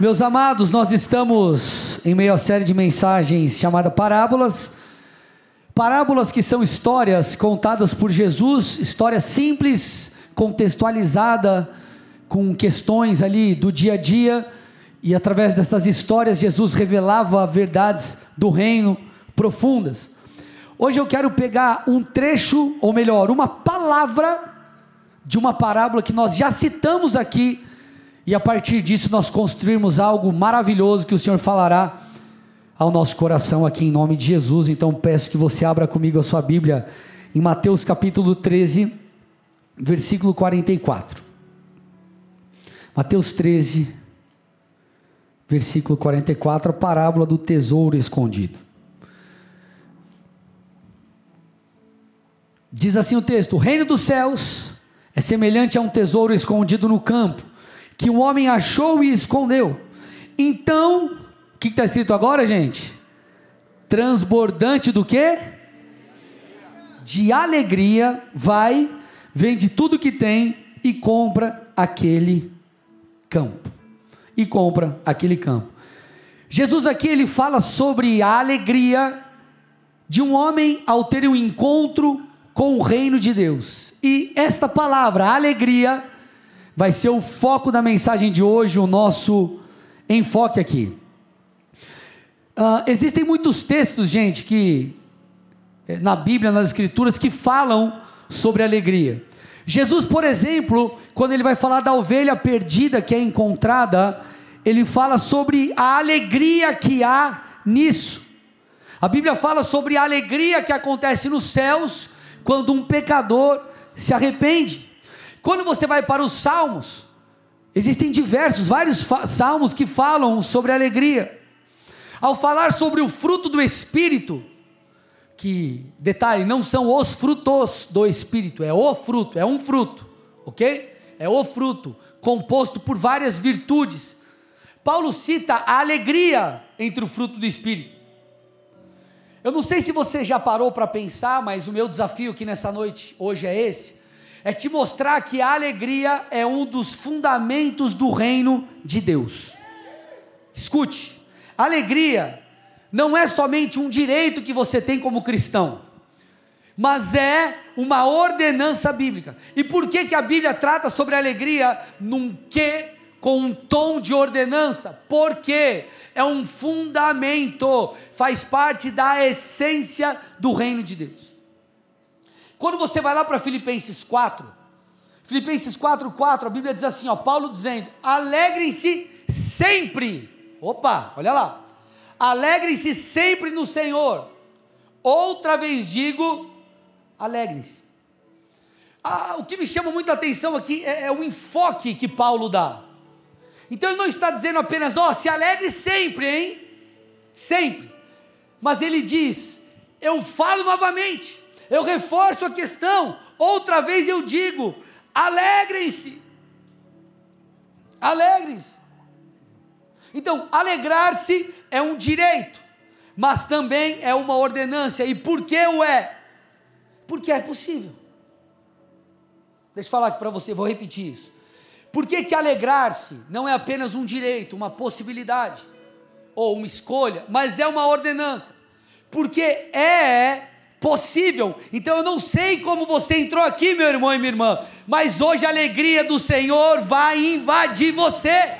Meus amados, nós estamos em meio à série de mensagens chamada Parábolas. Parábolas que são histórias contadas por Jesus, história simples, contextualizada com questões ali do dia a dia, e através dessas histórias Jesus revelava verdades do reino profundas. Hoje eu quero pegar um trecho, ou melhor, uma palavra de uma parábola que nós já citamos aqui e a partir disso nós construirmos algo maravilhoso que o Senhor falará ao nosso coração aqui em nome de Jesus. Então peço que você abra comigo a sua Bíblia em Mateus capítulo 13, versículo 44. Mateus 13, versículo 44, a parábola do tesouro escondido. Diz assim o texto: O reino dos céus é semelhante a um tesouro escondido no campo que um homem achou e escondeu. Então, o que está escrito agora, gente? Transbordante do que? De alegria, vai, vende tudo que tem e compra aquele campo. E compra aquele campo. Jesus aqui ele fala sobre a alegria de um homem ao ter um encontro com o reino de Deus. E esta palavra, alegria, vai ser o foco da mensagem de hoje, o nosso enfoque aqui. Uh, existem muitos textos, gente, que eh, na Bíblia, nas Escrituras, que falam sobre alegria. Jesus, por exemplo, quando ele vai falar da ovelha perdida que é encontrada, ele fala sobre a alegria que há nisso. A Bíblia fala sobre a alegria que acontece nos céus quando um pecador se arrepende. Quando você vai para os salmos, existem diversos, vários salmos que falam sobre alegria. Ao falar sobre o fruto do Espírito, que, detalhe, não são os frutos do Espírito, é o fruto, é um fruto, ok? É o fruto, composto por várias virtudes. Paulo cita a alegria entre o fruto do Espírito. Eu não sei se você já parou para pensar, mas o meu desafio aqui nessa noite, hoje, é esse é te mostrar que a alegria é um dos fundamentos do reino de Deus. Escute, alegria não é somente um direito que você tem como cristão, mas é uma ordenança bíblica. E por que, que a Bíblia trata sobre alegria num que com um tom de ordenança? Porque é um fundamento, faz parte da essência do reino de Deus. Quando você vai lá para Filipenses 4, Filipenses 4, 4, a Bíblia diz assim, ó, Paulo dizendo, alegrem-se sempre, opa, olha lá, alegrem-se sempre no Senhor, outra vez digo, alegrem-se. Ah, o que me chama muita atenção aqui é, é, o enfoque que Paulo dá. Então ele não está dizendo apenas, ó, se alegre sempre, hein? Sempre. Mas ele diz, eu falo novamente, eu reforço a questão, outra vez eu digo: alegrem-se. Alegrem-se. Então, alegrar-se é um direito, mas também é uma ordenança. E por que o é? Porque é possível. Deixa eu falar aqui para você, vou repetir isso. Por que, que alegrar-se não é apenas um direito, uma possibilidade, ou uma escolha, mas é uma ordenança? Porque é possível. Então eu não sei como você entrou aqui, meu irmão e minha irmã, mas hoje a alegria do Senhor vai invadir você.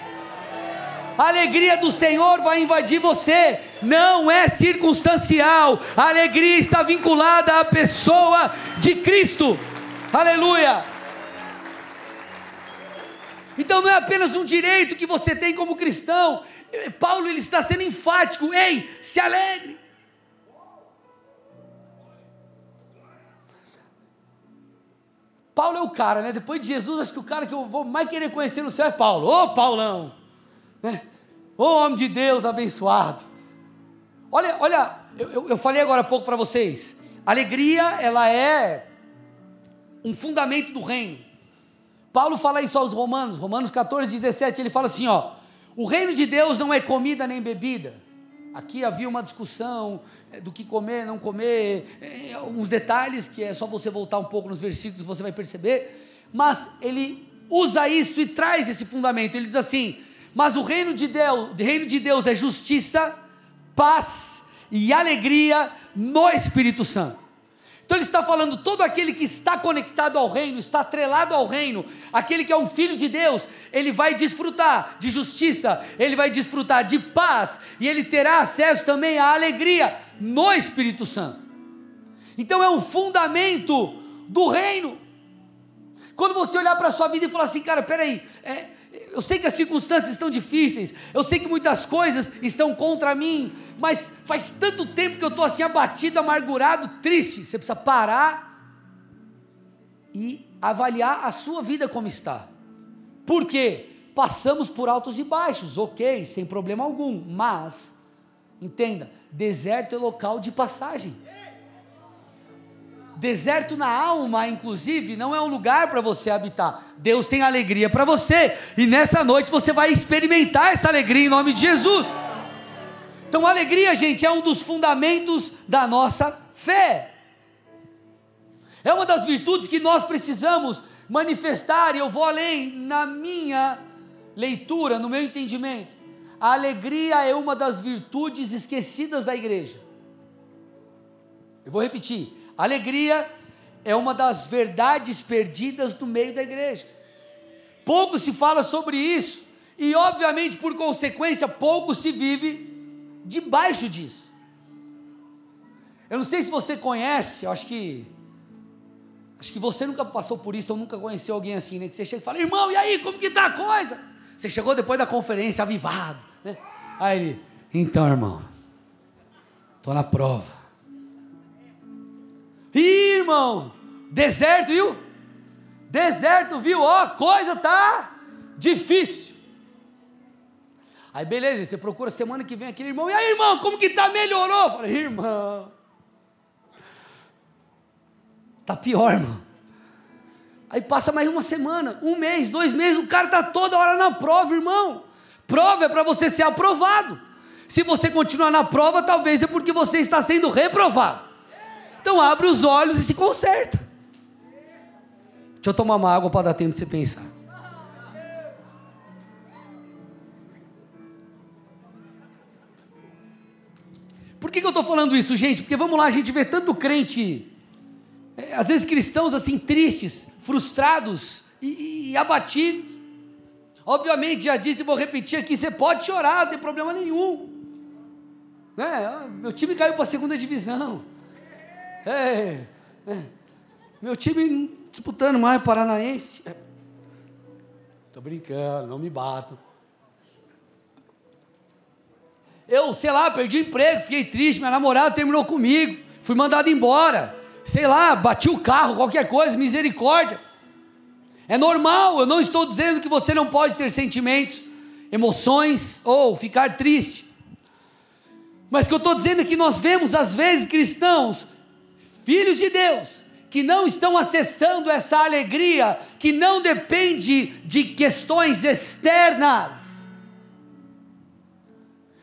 A alegria do Senhor vai invadir você, não é circunstancial, a alegria está vinculada à pessoa de Cristo, aleluia. Então não é apenas um direito que você tem como cristão, Paulo ele está sendo enfático, ei, se alegre. Paulo é o cara, né? Depois de Jesus, acho que o cara que eu vou mais querer conhecer no céu é Paulo. Ô Paulão! Né? Ô homem de Deus abençoado. Olha, olha, eu, eu falei agora há pouco para vocês. Alegria, ela é um fundamento do reino. Paulo fala isso aos Romanos, Romanos 14, 17, ele fala assim: ó, o reino de Deus não é comida nem bebida. Aqui havia uma discussão é, do que comer, não comer, é, alguns detalhes que é só você voltar um pouco nos versículos você vai perceber, mas ele usa isso e traz esse fundamento. Ele diz assim: Mas o reino de Deus, o reino de Deus é justiça, paz e alegria no Espírito Santo. Então ele está falando todo aquele que está conectado ao reino, está atrelado ao reino, aquele que é um filho de Deus, ele vai desfrutar de justiça, ele vai desfrutar de paz e ele terá acesso também à alegria no Espírito Santo. Então é um fundamento do reino. Quando você olhar para a sua vida e falar assim, cara, peraí, é, eu sei que as circunstâncias estão difíceis, eu sei que muitas coisas estão contra mim, mas faz tanto tempo que eu estou assim abatido, amargurado, triste. Você precisa parar e avaliar a sua vida como está. Por quê? Passamos por altos e baixos, ok, sem problema algum, mas, entenda, deserto é local de passagem. Deserto na alma, inclusive, não é um lugar para você habitar. Deus tem alegria para você, e nessa noite você vai experimentar essa alegria em nome de Jesus. Então, alegria, gente, é um dos fundamentos da nossa fé. É uma das virtudes que nós precisamos manifestar, e eu vou além, na minha leitura, no meu entendimento. A alegria é uma das virtudes esquecidas da igreja. Eu vou repetir Alegria é uma das verdades perdidas no meio da igreja. Pouco se fala sobre isso, e obviamente, por consequência, pouco se vive debaixo disso. Eu não sei se você conhece, eu acho que acho que você nunca passou por isso, ou nunca conheceu alguém assim, né? Que você chega e fala, irmão, e aí, como que tá a coisa? Você chegou depois da conferência, avivado, né? Aí ele, então, irmão, tô na prova. Ih, irmão, deserto, viu? Deserto, viu? Ó, coisa tá difícil. Aí beleza, você procura semana que vem aquele irmão, e aí irmão, como que tá? Melhorou? Eu falei, irmão, tá pior, irmão. Aí passa mais uma semana, um mês, dois meses, o cara tá toda hora na prova, irmão. Prova é para você ser aprovado. Se você continuar na prova, talvez é porque você está sendo reprovado. Então abre os olhos e se conserta. Deixa eu tomar uma água para dar tempo de você pensar. Por que, que eu estou falando isso, gente? Porque vamos lá, a gente vê tanto crente, é, às vezes cristãos assim, tristes, frustrados e, e abatidos. Obviamente, já disse e vou repetir aqui: você pode chorar, não tem problema nenhum. Né? Meu time caiu para a segunda divisão. É. Meu time disputando mais Paranaense. É. Tô brincando, não me bato. Eu, sei lá, perdi o emprego, fiquei triste, minha namorada terminou comigo, fui mandado embora. Sei lá, bati o carro, qualquer coisa, misericórdia. É normal, eu não estou dizendo que você não pode ter sentimentos, emoções ou ficar triste. Mas o que eu estou dizendo é que nós vemos, às vezes, cristãos filhos de Deus, que não estão acessando essa alegria, que não depende de questões externas.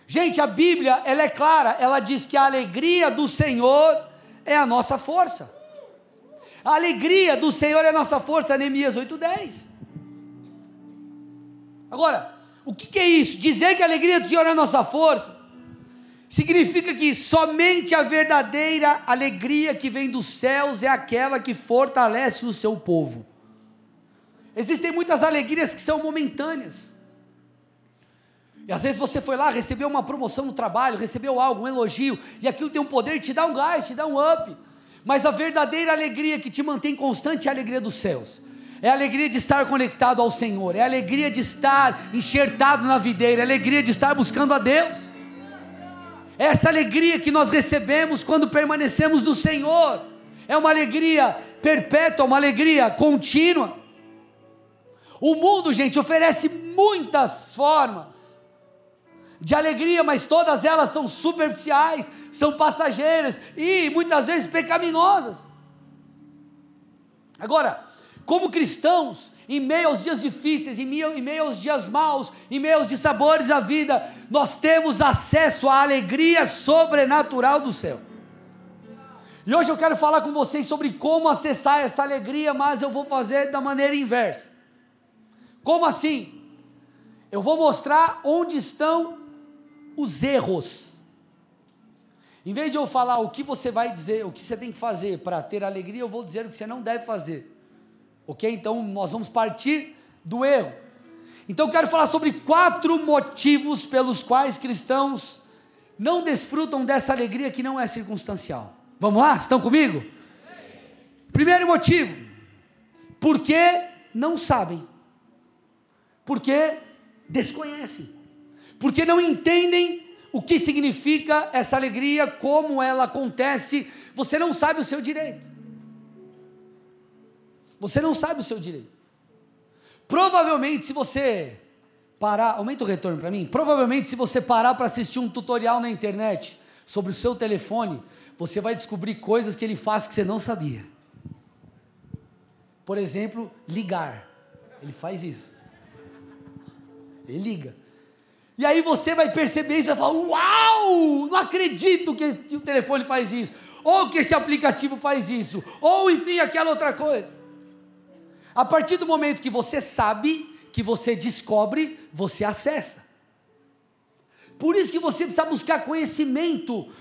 Gente, a Bíblia, ela é clara, ela diz que a alegria do Senhor é a nossa força. A alegria do Senhor é a nossa força, Neemias 8:10. Agora, o que, que é isso? Dizer que a alegria do Senhor é a nossa força Significa que somente a verdadeira alegria que vem dos céus é aquela que fortalece o seu povo. Existem muitas alegrias que são momentâneas. E às vezes você foi lá, recebeu uma promoção no trabalho, recebeu algo, um elogio, e aquilo tem um poder de te dar um gás, te dar um up. Mas a verdadeira alegria que te mantém constante é a alegria dos céus. É a alegria de estar conectado ao Senhor, é a alegria de estar enxertado na videira, é a alegria de estar buscando a Deus essa alegria que nós recebemos quando permanecemos no Senhor, é uma alegria perpétua, uma alegria contínua. O mundo, gente, oferece muitas formas de alegria, mas todas elas são superficiais, são passageiras e muitas vezes pecaminosas. Agora, como cristãos, em meio aos dias difíceis, em meio, em meio aos dias maus, em meio aos dissabores da vida, nós temos acesso à alegria sobrenatural do céu. E hoje eu quero falar com vocês sobre como acessar essa alegria, mas eu vou fazer da maneira inversa. Como assim? Eu vou mostrar onde estão os erros. Em vez de eu falar o que você vai dizer, o que você tem que fazer para ter alegria, eu vou dizer o que você não deve fazer. Ok? Então nós vamos partir do erro. Então eu quero falar sobre quatro motivos pelos quais cristãos não desfrutam dessa alegria que não é circunstancial. Vamos lá? Estão comigo? Primeiro motivo, porque não sabem, porque desconhecem, porque não entendem o que significa essa alegria, como ela acontece, você não sabe o seu direito. Você não sabe o seu direito. Provavelmente, se você parar, aumenta o retorno para mim. Provavelmente, se você parar para assistir um tutorial na internet sobre o seu telefone, você vai descobrir coisas que ele faz que você não sabia. Por exemplo, ligar. Ele faz isso. Ele liga. E aí você vai perceber isso e vai falar: Uau! Não acredito que o telefone faz isso. Ou que esse aplicativo faz isso. Ou enfim, aquela outra coisa. A partir do momento que você sabe, que você descobre, você acessa. Por isso que você precisa buscar conhecimento.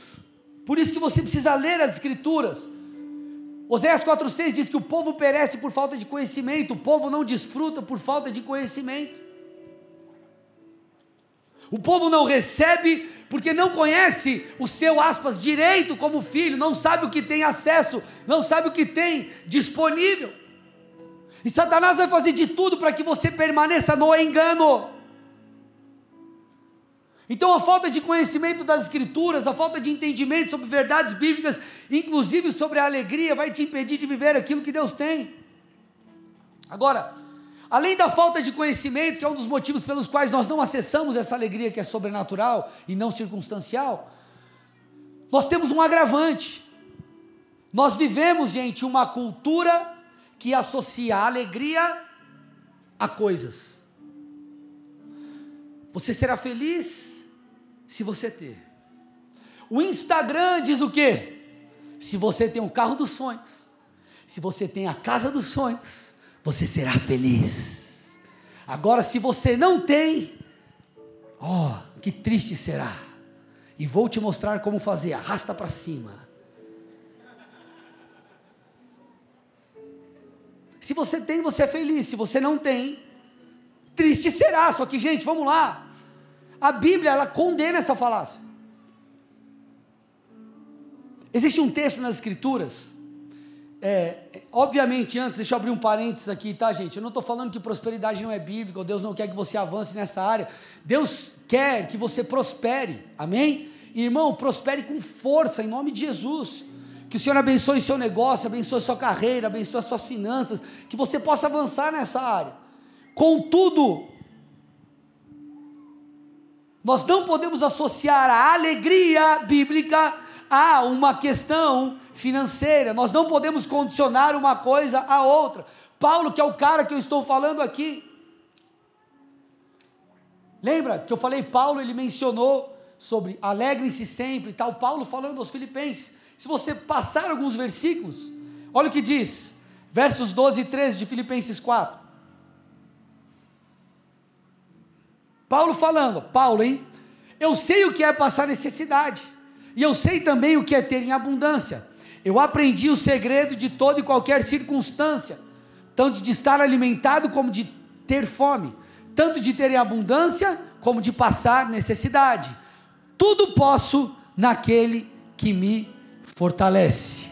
Por isso que você precisa ler as escrituras. Oséias 4,6 diz que o povo perece por falta de conhecimento, o povo não desfruta por falta de conhecimento. O povo não recebe porque não conhece o seu aspas direito como filho, não sabe o que tem acesso, não sabe o que tem disponível. E Satanás vai fazer de tudo para que você permaneça no engano. Então a falta de conhecimento das escrituras, a falta de entendimento sobre verdades bíblicas, inclusive sobre a alegria, vai te impedir de viver aquilo que Deus tem. Agora, Além da falta de conhecimento, que é um dos motivos pelos quais nós não acessamos essa alegria que é sobrenatural e não circunstancial, nós temos um agravante. Nós vivemos, gente, uma cultura que associa a alegria a coisas. Você será feliz se você ter. O Instagram diz o quê? Se você tem o carro dos sonhos, se você tem a casa dos sonhos, você será feliz. Agora, se você não tem, ó, oh, que triste será. E vou te mostrar como fazer. Arrasta para cima. Se você tem, você é feliz. Se você não tem, triste será. Só que, gente, vamos lá. A Bíblia, ela condena essa falácia. Existe um texto nas Escrituras é, obviamente, antes, deixa eu abrir um parênteses aqui, tá, gente? Eu não estou falando que prosperidade não é bíblica, ou Deus não quer que você avance nessa área. Deus quer que você prospere, amém? Irmão, prospere com força, em nome de Jesus. Que o Senhor abençoe seu negócio, abençoe sua carreira, abençoe suas finanças, que você possa avançar nessa área. Contudo, nós não podemos associar a alegria bíblica a uma questão financeira. Nós não podemos condicionar uma coisa à outra. Paulo, que é o cara que eu estou falando aqui. Lembra que eu falei, Paulo, ele mencionou sobre alegrem-se sempre e tal. Paulo falando aos Filipenses. Se você passar alguns versículos, olha o que diz, versos 12 e 13 de Filipenses 4. Paulo falando, Paulo, hein? Eu sei o que é passar necessidade, e eu sei também o que é ter em abundância. Eu aprendi o segredo de toda e qualquer circunstância, tanto de estar alimentado como de ter fome, tanto de ter em abundância como de passar necessidade. Tudo posso naquele que me fortalece.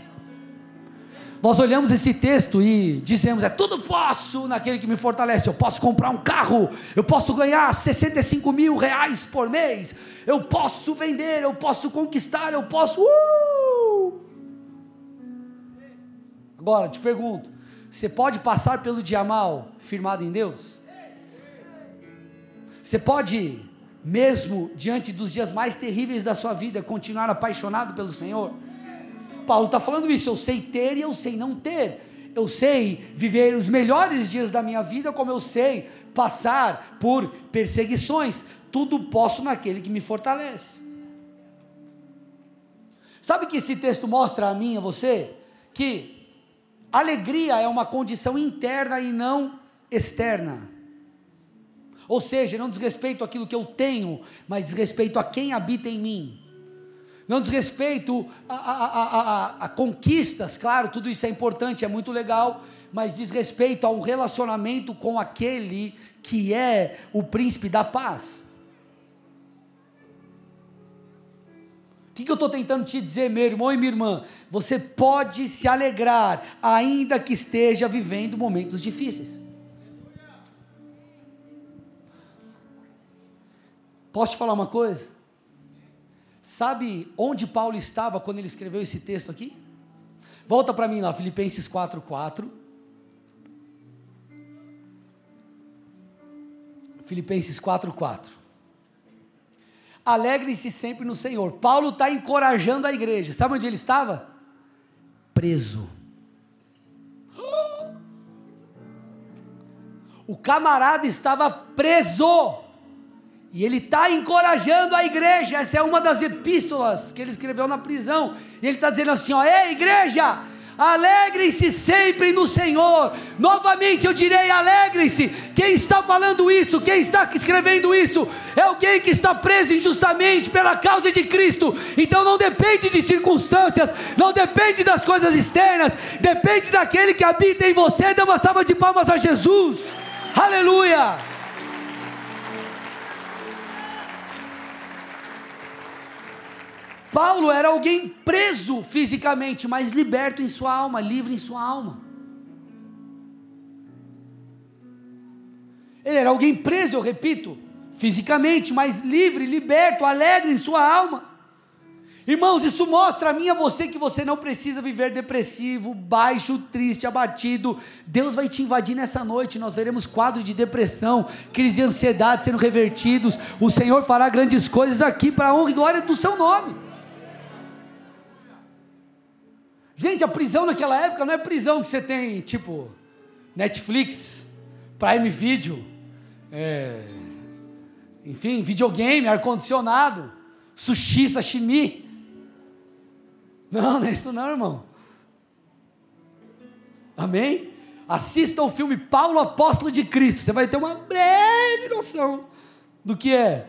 Nós olhamos esse texto e dizemos: é tudo posso naquele que me fortalece. Eu posso comprar um carro, eu posso ganhar 65 mil reais por mês, eu posso vender, eu posso conquistar, eu posso. Uh! Agora, te pergunto: você pode passar pelo dia mal firmado em Deus? Você pode, mesmo diante dos dias mais terríveis da sua vida, continuar apaixonado pelo Senhor? Paulo está falando isso. Eu sei ter e eu sei não ter. Eu sei viver os melhores dias da minha vida, como eu sei passar por perseguições. Tudo posso naquele que me fortalece. Sabe que esse texto mostra a mim a você que Alegria é uma condição interna e não externa. Ou seja, não diz respeito àquilo que eu tenho, mas diz respeito a quem habita em mim. Não diz respeito a, a, a, a, conquistas, claro, tudo isso é importante, é muito legal, mas diz respeito a um relacionamento com aquele que é o príncipe da paz. O que, que eu estou tentando te dizer, meu irmão e minha irmã? Você pode se alegrar, ainda que esteja vivendo momentos difíceis. Posso te falar uma coisa? Sabe onde Paulo estava quando ele escreveu esse texto aqui? Volta para mim lá, Filipenses 4:4. Filipenses 4:4. Alegrem-se sempre no Senhor. Paulo está encorajando a igreja. Sabe onde ele estava? Preso. O camarada estava preso. E ele está encorajando a igreja. Essa é uma das epístolas que ele escreveu na prisão. E ele está dizendo assim: ó, ei, igreja, alegrem-se sempre no Senhor. Novamente eu direi: alegrem-se. Quem está falando isso, quem está escrevendo isso, é alguém que está preso injustamente pela causa de Cristo. Então não depende de circunstâncias, não depende das coisas externas, depende daquele que habita em você. Dê uma salva de palmas a Jesus. Aleluia. Paulo era alguém preso fisicamente, mas liberto em sua alma, livre em sua alma. Ele era alguém preso, eu repito, fisicamente, mas livre, liberto, alegre em sua alma. Irmãos, isso mostra a mim e a você que você não precisa viver depressivo, baixo, triste, abatido. Deus vai te invadir nessa noite. Nós veremos quadros de depressão, crise de ansiedade sendo revertidos. O Senhor fará grandes coisas aqui para a honra e glória do seu nome. Gente, a prisão naquela época não é prisão que você tem, tipo, Netflix, Prime Video, é, enfim, videogame, ar-condicionado, sushi, sashimi. Não, não é isso não, irmão. Amém? Assista o filme Paulo Apóstolo de Cristo, você vai ter uma breve noção do que é.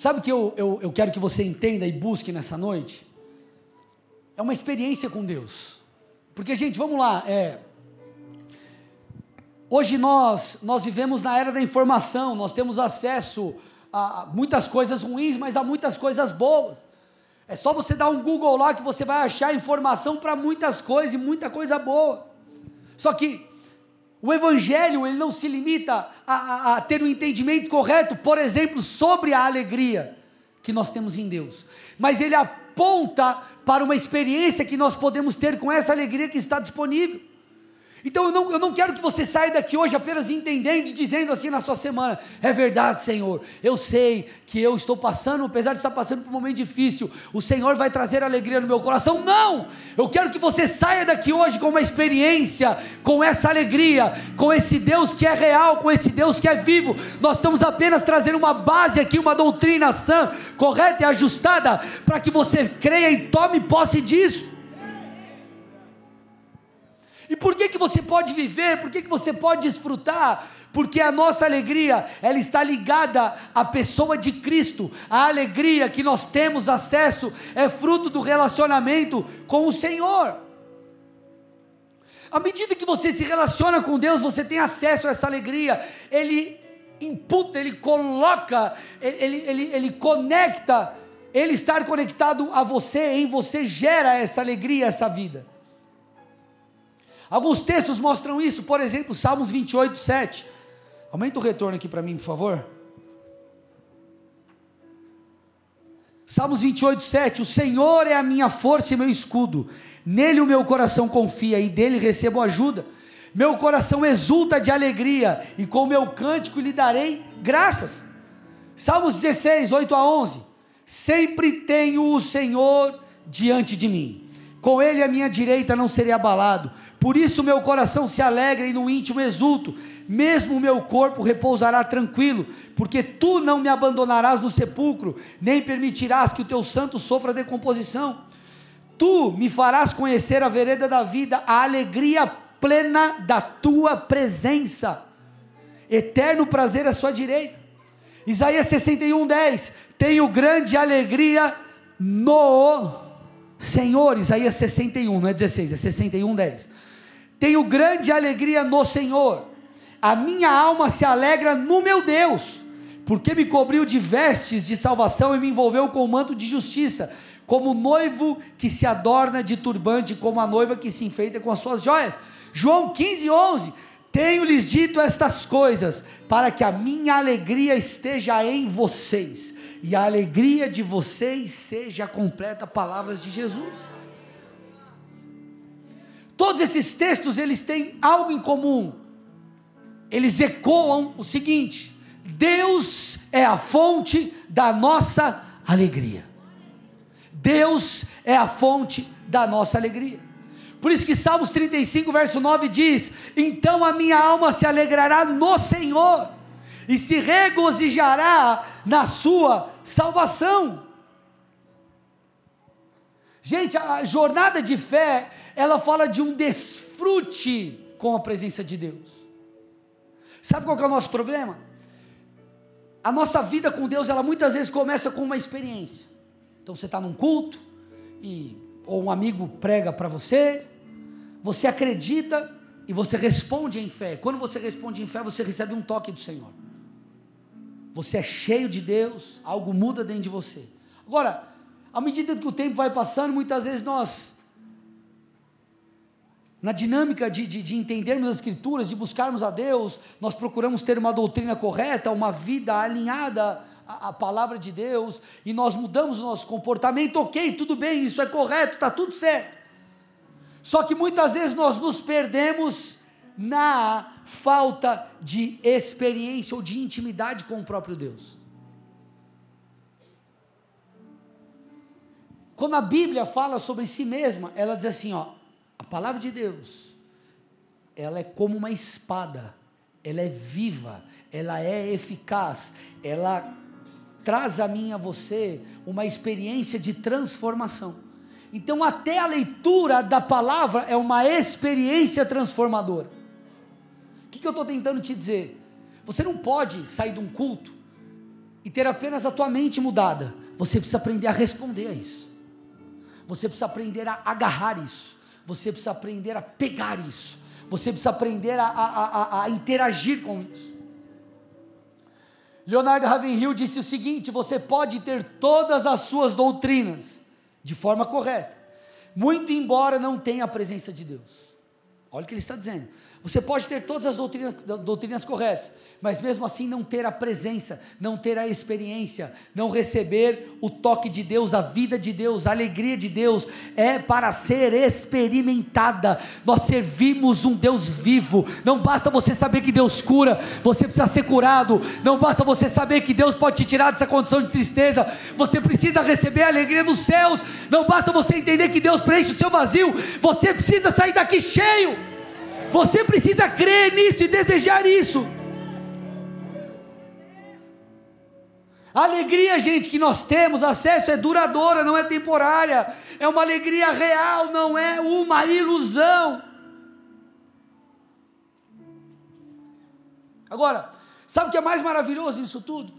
Sabe o que eu, eu, eu quero que você entenda e busque nessa noite? É uma experiência com Deus. Porque, gente, vamos lá. É, hoje nós, nós vivemos na era da informação, nós temos acesso a muitas coisas ruins, mas a muitas coisas boas. É só você dar um Google lá que você vai achar informação para muitas coisas e muita coisa boa. Só que o Evangelho ele não se limita a, a, a, ter um entendimento correto, por exemplo, sobre a alegria que nós temos em Deus, mas ele aponta para uma experiência que nós podemos ter com essa alegria que está disponível. Então eu não, eu não quero que você saia daqui hoje apenas entendendo e dizendo assim na sua semana: é verdade, Senhor, eu sei que eu estou passando, apesar de estar passando por um momento difícil, o Senhor vai trazer alegria no meu coração. Não! Eu quero que você saia daqui hoje com uma experiência, com essa alegria, com esse Deus que é real, com esse Deus que é vivo. Nós estamos apenas trazendo uma base aqui, uma doutrina sã, correta e ajustada, para que você creia e tome posse disso. E por que, que você pode viver? Por que, que você pode desfrutar? Porque a nossa alegria, ela está ligada à pessoa de Cristo. A alegria que nós temos acesso é fruto do relacionamento com o Senhor. À medida que você se relaciona com Deus, você tem acesso a essa alegria. Ele imputa, ele coloca, ele, ele, ele conecta. Ele estar conectado a você, em você gera essa alegria, essa vida. Alguns textos mostram isso, por exemplo, Salmos 28, 7. Aumenta o retorno aqui para mim, por favor. Salmos 28, 7. O Senhor é a minha força e meu escudo. Nele o meu coração confia e dele recebo ajuda. Meu coração exulta de alegria e com meu cântico lhe darei graças. Salmos 16, 8 a 11. Sempre tenho o Senhor diante de mim. Com ele a minha direita não serei abalado. Por isso meu coração se alegra e no íntimo exulto, mesmo o meu corpo repousará tranquilo, porque tu não me abandonarás no sepulcro, nem permitirás que o teu santo sofra decomposição. Tu me farás conhecer a vereda da vida, a alegria plena da tua presença. Eterno prazer à sua direita. Isaías 61, 10. Tenho grande alegria no Senhor. Isaías 61, não é 16, é 61, 10. Tenho grande alegria no Senhor. A minha alma se alegra no meu Deus, porque me cobriu de vestes de salvação e me envolveu com o manto de justiça como noivo que se adorna de turbante, como a noiva que se enfeita com as suas joias. João 15, 11. Tenho-lhes dito estas coisas, para que a minha alegria esteja em vocês, e a alegria de vocês seja completa. Palavras de Jesus. Todos esses textos, eles têm algo em comum. Eles ecoam o seguinte: Deus é a fonte da nossa alegria. Deus é a fonte da nossa alegria. Por isso que Salmos 35, verso 9 diz: Então a minha alma se alegrará no Senhor e se regozijará na sua salvação. Gente, a jornada de fé, ela fala de um desfrute com a presença de Deus. Sabe qual é o nosso problema? A nossa vida com Deus, ela muitas vezes começa com uma experiência. Então você está num culto e ou um amigo prega para você, você acredita e você responde em fé. Quando você responde em fé, você recebe um toque do Senhor. Você é cheio de Deus, algo muda dentro de você. Agora, à medida que o tempo vai passando, muitas vezes nós, na dinâmica de, de, de, entendermos as Escrituras, de buscarmos a Deus, nós procuramos ter uma doutrina correta, uma vida alinhada a, a palavra de Deus e nós mudamos o nosso comportamento, ok, tudo bem, isso é correto, está tudo certo. Só que muitas vezes nós nos perdemos na falta de experiência ou de intimidade com o próprio Deus. Quando a Bíblia fala sobre si mesma, ela diz assim, ó, a palavra de Deus, ela é como uma espada, ela é viva, ela é eficaz, ela traz a mim a você uma experiência de transformação. Então, até a leitura da palavra é uma experiência transformadora. Que, que eu estou tentando te dizer? Você não pode sair de um culto e ter apenas a tua mente mudada. Você precisa aprender a responder a isso. Você precisa aprender a agarrar isso. Você precisa aprender a pegar isso. Você precisa aprender a, a, a, a interagir com isso. Leonardo Ravenhill disse o seguinte: você pode ter todas as suas doutrinas de forma correta, muito embora não tenha a presença de Deus. Olha o que ele está dizendo. Você pode ter todas as doutrinas, doutrinas corretas, mas mesmo assim não ter a presença, não ter a experiência, não receber o toque de Deus, a vida de Deus, a alegria de Deus, é para ser experimentada. Nós servimos um Deus vivo. Não basta você saber que Deus cura, você precisa ser curado. Não basta você saber que Deus pode te tirar dessa condição de tristeza, você precisa receber a alegria dos céus. Não basta você entender que Deus preenche o seu vazio, você precisa sair daqui cheio. Você precisa crer nisso e desejar isso. A alegria, gente, que nós temos acesso é duradoura, não é temporária. É uma alegria real, não é uma ilusão. Agora, sabe o que é mais maravilhoso nisso tudo?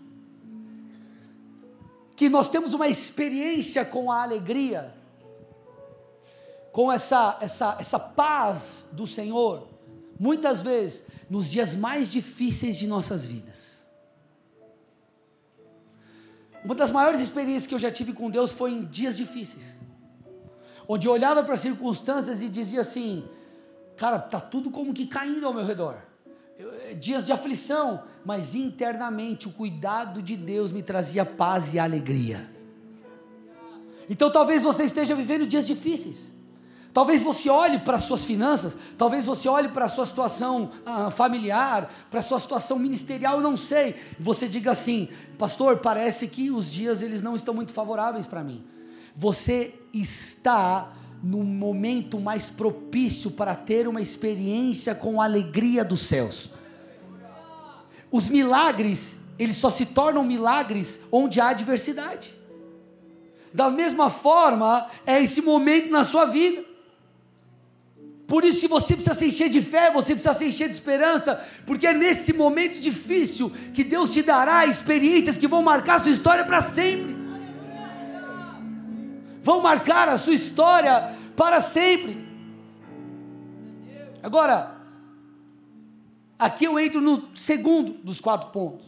Que nós temos uma experiência com a alegria com essa, essa, essa paz do Senhor, muitas vezes nos dias mais difíceis de nossas vidas. Uma das maiores experiências que eu já tive com Deus foi em dias difíceis, onde eu olhava para as circunstâncias e dizia assim: cara, tá tudo como que caindo ao meu redor. Eh, dias de aflição, mas internamente o cuidado de Deus me trazia paz e alegria. Então talvez você esteja vivendo dias difíceis. Talvez você olhe para as suas finanças, talvez você olhe para a sua situação ah, familiar, para a sua situação ministerial, eu não sei. Você diga assim, pastor, parece que os dias eles não estão muito favoráveis para mim. Você está no momento mais propício para ter uma experiência com a alegria dos céus. Os milagres, eles só se tornam milagres onde há adversidade. Da mesma forma, é esse momento na sua vida. Por isso que você precisa se encher de fé, você precisa se encher de esperança, porque é nesse momento difícil que Deus te dará experiências que vão marcar a sua história para sempre. Vão marcar a sua história para sempre. Agora, aqui eu entro no segundo dos quatro pontos.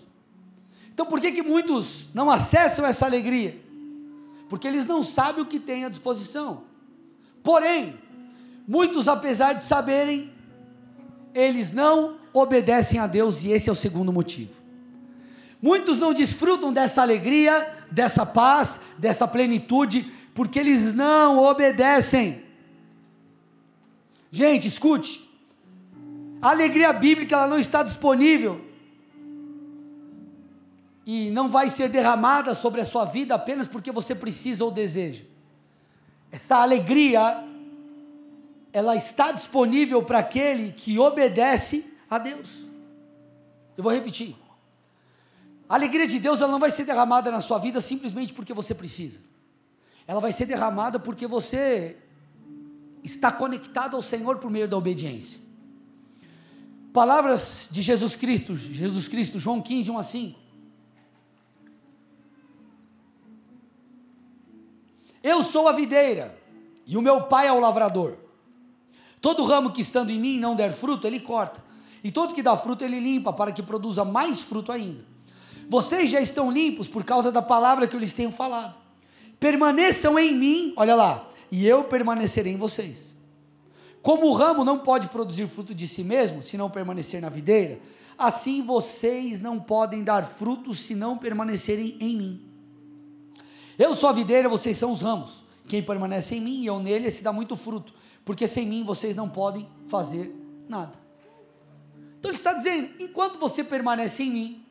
Então, por que, que muitos não acessam essa alegria? Porque eles não sabem o que têm à disposição. Porém, muitos, apesar de saberem, eles não obedecem a Deus, e esse é o segundo motivo. Muitos não desfrutam dessa alegria, dessa paz, dessa plenitude, porque eles não obedecem. Gente, escute. A alegria bíblica ela não está disponível e não vai ser derramada sobre a sua vida apenas porque você precisa ou deseja. Essa alegria ela está disponível para aquele que obedece a Deus. Eu vou repetir. A alegria de Deus ela não vai ser derramada na sua vida simplesmente porque você precisa. Ela vai ser derramada porque você está conectado ao Senhor por meio da obediência. Palavras de Jesus Cristo, Jesus Cristo, João 15, 1 a 5. Eu sou a videira, e o meu pai é o lavrador. Todo ramo que estando em mim não der fruto, ele corta. E todo que dá fruto, ele limpa, para que produza mais fruto ainda. Vocês já estão limpos por causa da palavra que eu lhes tenho falado. Permaneçam em mim, olha lá, e eu permanecerei em vocês. Como o ramo não pode produzir fruto de si mesmo, se não permanecer na videira, assim vocês não podem dar frutos se não permanecerem em mim. Eu sou a videira, vocês são os ramos. Quem permanece em mim e eu nele, esse dá muito fruto, porque sem mim vocês não podem fazer nada. Então ele está dizendo: enquanto você permanece em mim,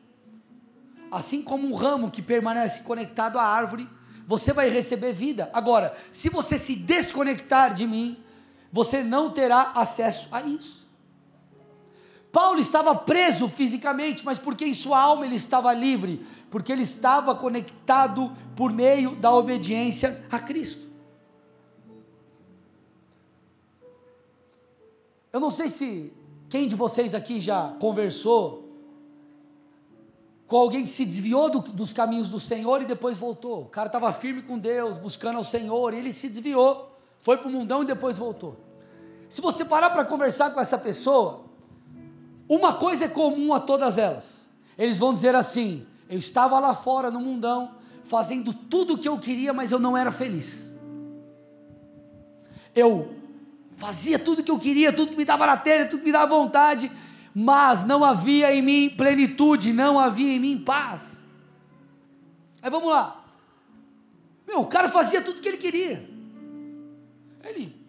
assim como um ramo que permanece conectado à árvore, você vai receber vida. Agora, se você se desconectar de mim, você não terá acesso a isso. Paulo estava preso fisicamente, mas porque em sua alma ele estava livre, porque ele estava conectado por meio da obediência a Cristo. Eu não sei se quem de vocês aqui já conversou com alguém que se desviou do, dos caminhos do Senhor e depois voltou. O cara estava firme com Deus, buscando ao Senhor, e ele se desviou, foi para o mundão e depois voltou. Se você parar para conversar com essa pessoa, uma coisa é comum a todas elas. Eles vão dizer assim: eu estava lá fora no mundão, fazendo tudo o que eu queria, mas eu não era feliz. Eu fazia tudo o que eu queria, tudo que me dava na telha, tudo que me dava vontade, mas não havia em mim plenitude, não havia em mim paz. Aí vamos lá. Meu, o cara fazia tudo o que ele queria. Ele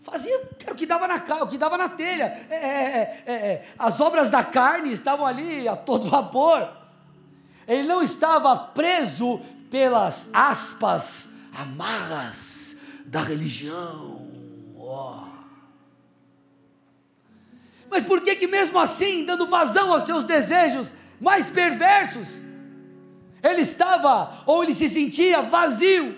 Fazia o que dava na o que dava na telha. É é, é, é, é, as obras da carne estavam ali a todo vapor. Ele não estava preso pelas aspas amarras da religião. Oh. Mas por que que mesmo assim, dando vazão aos seus desejos mais perversos, ele estava ou ele se sentia vazio?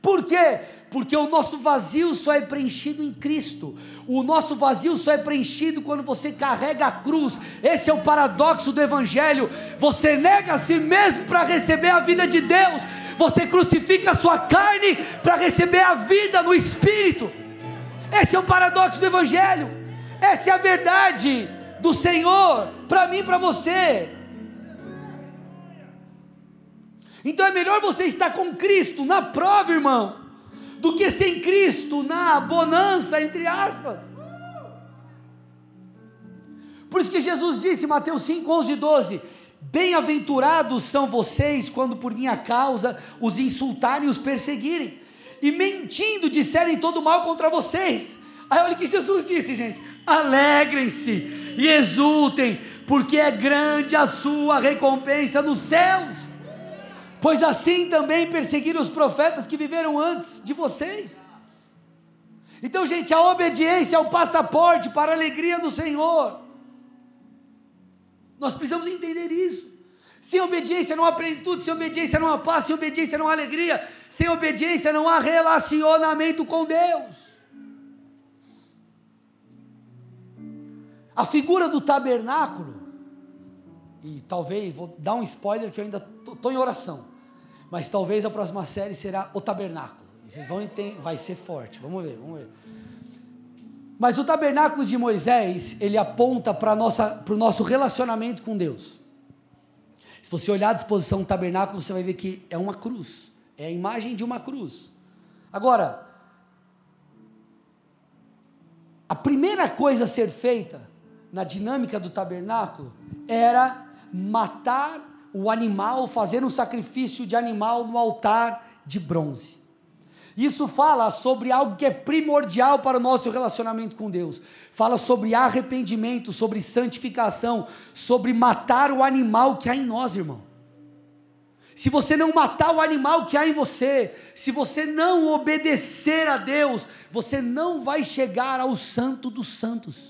Por quê? porque o nosso vazio só é preenchido em Cristo. O nosso vazio só é preenchido quando você carrega a cruz. Esse é o paradoxo do Evangelho. Você nega a si mesmo para receber a vida de Deus. Você crucifica a sua carne para receber a vida no Espírito. Esse é o paradoxo do Evangelho. Essa é a verdade do Senhor para mim e para você. Então é melhor você estar com Cristo na prova, irmão do que sem Cristo na bonança, entre aspas. Por isso que Jesus disse, Mateus 5, 11 e 12: Bem-aventurados são vocês quando por minha causa os insultarem e os perseguirem, e mentindo disserem todo mal contra vocês. Aí olha o que Jesus disse, gente: alegrem-se e exultem, porque é grande a sua recompensa nos céus pois assim também perseguiram os profetas que viveram antes de vocês. Então, gente, a obediência é o passaporte para a alegria do Senhor. Nós precisamos entender isso. Sem obediência não há plenitude, sem obediência não há paz, sem obediência não há alegria, sem obediência não há relacionamento com Deus. A figura do tabernáculo, e talvez, vou dar um spoiler que eu ainda estou em oração, mas talvez a próxima série será o tabernáculo. Vocês vão entender, vai ser forte. Vamos ver, vamos ver. Mas o tabernáculo de Moisés, ele aponta para o nosso relacionamento com Deus. Se você olhar a disposição do tabernáculo, você vai ver que é uma cruz. É a imagem de uma cruz. Agora, a primeira coisa a ser feita na dinâmica do tabernáculo era matar o animal, fazer um sacrifício de animal no altar de bronze. Isso fala sobre algo que é primordial para o nosso relacionamento com Deus. Fala sobre arrependimento, sobre santificação, sobre matar o animal que há em nós, irmão. Se você não matar o animal que há em você, se você não obedecer a Deus, você não vai chegar ao Santo dos Santos.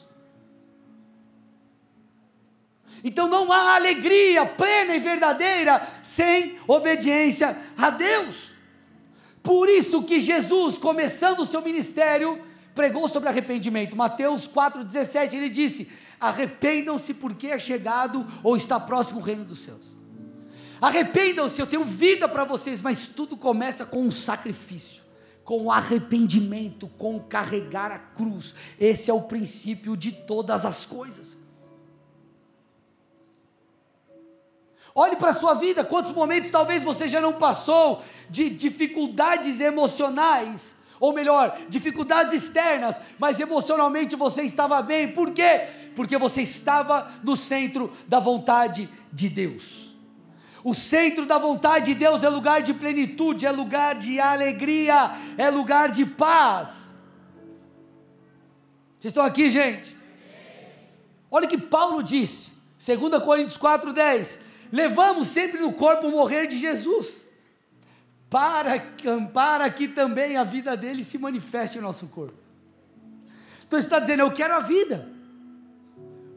Então não há alegria plena e verdadeira sem obediência a Deus. Por isso que Jesus, começando o seu ministério, pregou sobre arrependimento. Mateus 4,17, ele disse: Arrependam-se, porque é chegado ou está próximo o reino dos céus. Arrependam-se, eu tenho vida para vocês, mas tudo começa com um sacrifício, com arrependimento, com carregar a cruz. Esse é o princípio de todas as coisas. Olhe para a sua vida, quantos momentos talvez você já não passou de dificuldades emocionais, ou melhor, dificuldades externas, mas emocionalmente você estava bem. Por quê? Porque você estava no centro da vontade de Deus. O centro da vontade de Deus é lugar de plenitude, é lugar de alegria, é lugar de paz. Vocês estão aqui, gente? Olha o que Paulo disse, 2 Coríntios 4,10 levamos sempre no corpo o morrer de Jesus, para, para que também a vida dele se manifeste em nosso corpo. Então está dizendo, eu quero a vida,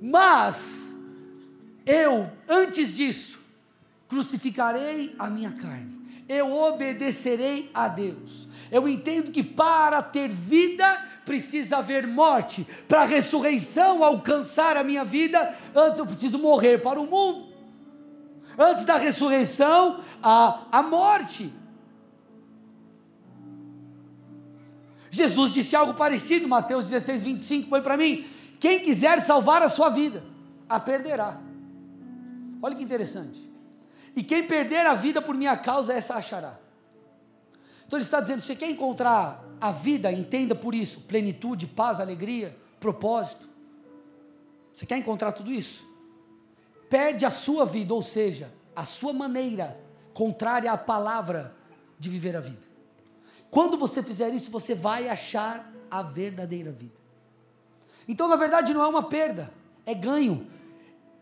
mas eu, antes disso, crucificarei a minha carne, eu obedecerei a Deus. Eu entendo que para ter vida precisa haver morte, para a ressurreição alcançar a minha vida, antes eu preciso morrer para o mundo. Antes da ressurreição, a, a morte. Jesus disse algo parecido, Mateus 16, 25, põe para mim. Quem quiser salvar a sua vida, a perderá. Olha que interessante. E quem perder a vida por minha causa, essa achará. Então ele está dizendo: você quer encontrar a vida, entenda por isso: plenitude, paz, alegria, propósito. Você quer encontrar tudo isso? Perde a sua vida, ou seja, a sua maneira contrária à palavra de viver a vida. Quando você fizer isso, você vai achar a verdadeira vida. Então, na verdade, não é uma perda, é ganho.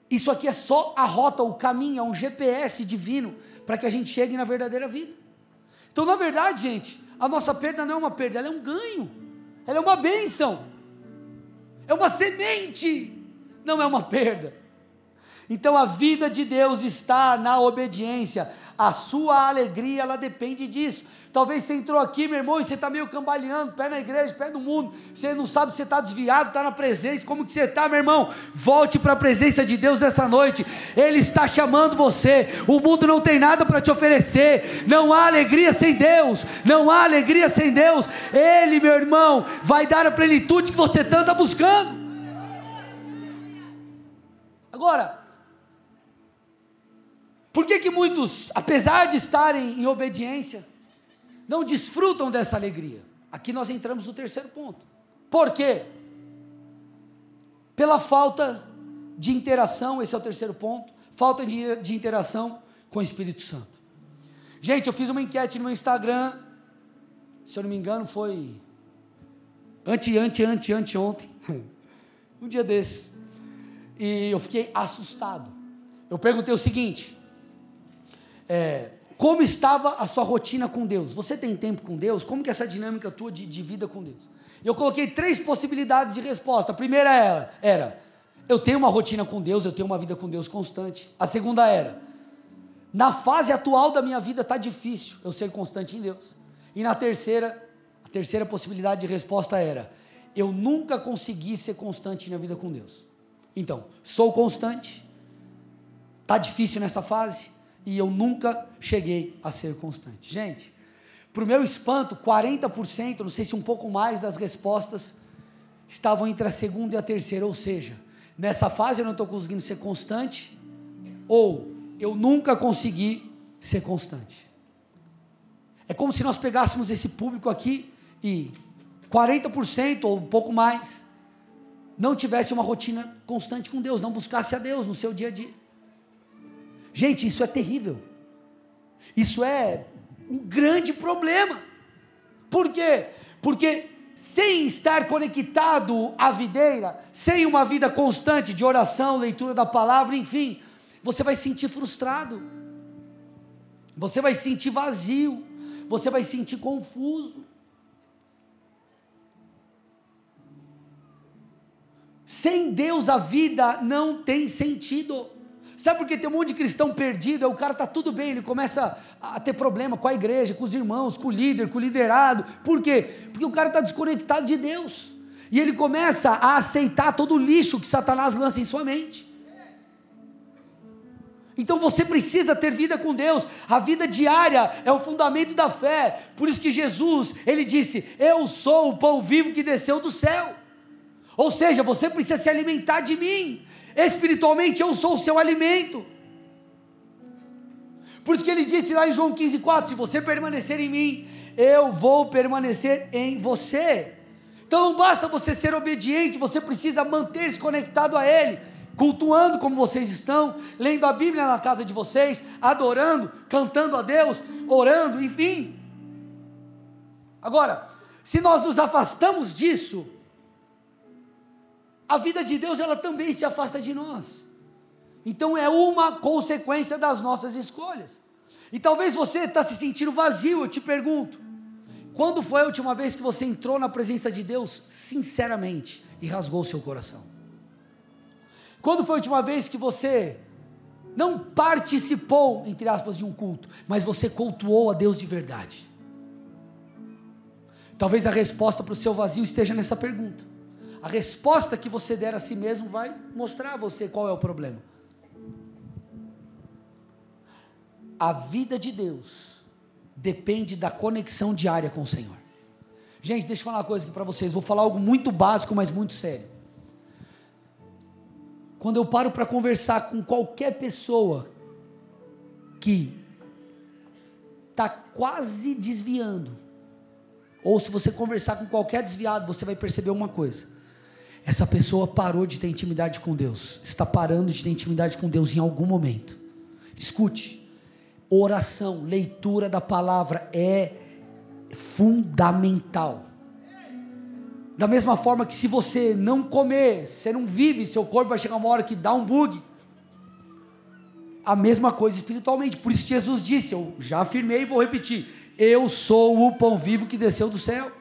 Isso aqui é só a rota, o caminho, é um GPS divino para que a gente chegue na verdadeira vida. Então, na verdade, gente, a nossa perda não é uma perda, ela é um ganho, ela é uma bênção, é uma semente, não é uma perda. Então a vida de Deus está na obediência. A sua alegria, ela depende disso. Talvez você entrou aqui, meu irmão, e você está meio cambaleando, pé na igreja, pé no mundo. Você não sabe se você está desviado, está na presença. Como que você está, meu irmão? Volte para a presença de Deus nessa noite. Ele está chamando você. O mundo não tem nada para te oferecer. Não há alegria sem Deus. Não há alegria sem Deus. Ele, meu irmão, vai dar a plenitude que você tanto está buscando. Agora, por que, que muitos, apesar de estarem em obediência, não desfrutam dessa alegria? Aqui nós entramos no terceiro ponto. Por quê? Pela falta de interação, esse é o terceiro ponto, falta de, de interação com o Espírito Santo. Gente, eu fiz uma enquete no meu Instagram, se eu não me engano foi ante, ante, ante, ante ontem, um dia desses, e eu fiquei assustado. Eu perguntei o seguinte: é, como estava a sua rotina com Deus? Você tem tempo com Deus? Como que é essa dinâmica tua de, de vida com Deus? Eu coloquei três possibilidades de resposta. A primeira era, era, eu tenho uma rotina com Deus, eu tenho uma vida com Deus constante. A segunda era, na fase atual da minha vida está difícil eu ser constante em Deus. E na terceira, a terceira possibilidade de resposta era, eu nunca consegui ser constante na vida com Deus. Então, sou constante, está difícil nessa fase, e eu nunca cheguei a ser constante. Gente, para o meu espanto, 40%, não sei se um pouco mais das respostas estavam entre a segunda e a terceira, ou seja, nessa fase eu não estou conseguindo ser constante, ou eu nunca consegui ser constante. É como se nós pegássemos esse público aqui e 40% ou um pouco mais não tivesse uma rotina constante com Deus, não buscasse a Deus no seu dia a dia. Gente, isso é terrível. Isso é um grande problema. Por quê? Porque sem estar conectado à videira, sem uma vida constante de oração, leitura da palavra, enfim, você vai se sentir frustrado. Você vai se sentir vazio, você vai se sentir confuso. Sem Deus a vida não tem sentido. Sabe por que tem um monte de cristão perdido? o cara está tudo bem, ele começa a ter problema com a igreja, com os irmãos, com o líder, com o liderado. Por quê? Porque o cara está desconectado de Deus. E ele começa a aceitar todo o lixo que Satanás lança em sua mente. Então você precisa ter vida com Deus. A vida diária é o fundamento da fé. Por isso que Jesus, ele disse: "Eu sou o pão vivo que desceu do céu". Ou seja, você precisa se alimentar de mim. Espiritualmente eu sou o seu alimento. Por isso que ele disse lá em João 15,4: se você permanecer em mim, eu vou permanecer em você. Então não basta você ser obediente, você precisa manter-se conectado a Ele, cultuando como vocês estão, lendo a Bíblia na casa de vocês, adorando, cantando a Deus, orando, enfim. Agora, se nós nos afastamos disso, a vida de Deus ela também se afasta de nós. Então é uma consequência das nossas escolhas. E talvez você está se sentindo vazio, eu te pergunto. Quando foi a última vez que você entrou na presença de Deus sinceramente e rasgou o seu coração? Quando foi a última vez que você não participou, entre aspas, de um culto, mas você cultuou a Deus de verdade? Talvez a resposta para o seu vazio esteja nessa pergunta a resposta que você der a si mesmo vai mostrar a você qual é o problema. A vida de Deus depende da conexão diária com o Senhor. Gente, deixa eu falar uma coisa aqui para vocês. Vou falar algo muito básico, mas muito sério. Quando eu paro para conversar com qualquer pessoa que está quase desviando, ou se você conversar com qualquer desviado, você vai perceber uma coisa essa pessoa parou de ter intimidade com Deus, está parando de ter intimidade com Deus em algum momento. Escute, oração, leitura da palavra é fundamental. Da mesma forma que se você não comer, você não vive, seu corpo vai chegar uma hora que dá um bug. A mesma coisa espiritualmente. Por isso Jesus disse, eu já afirmei e vou repetir: eu sou o pão vivo que desceu do céu.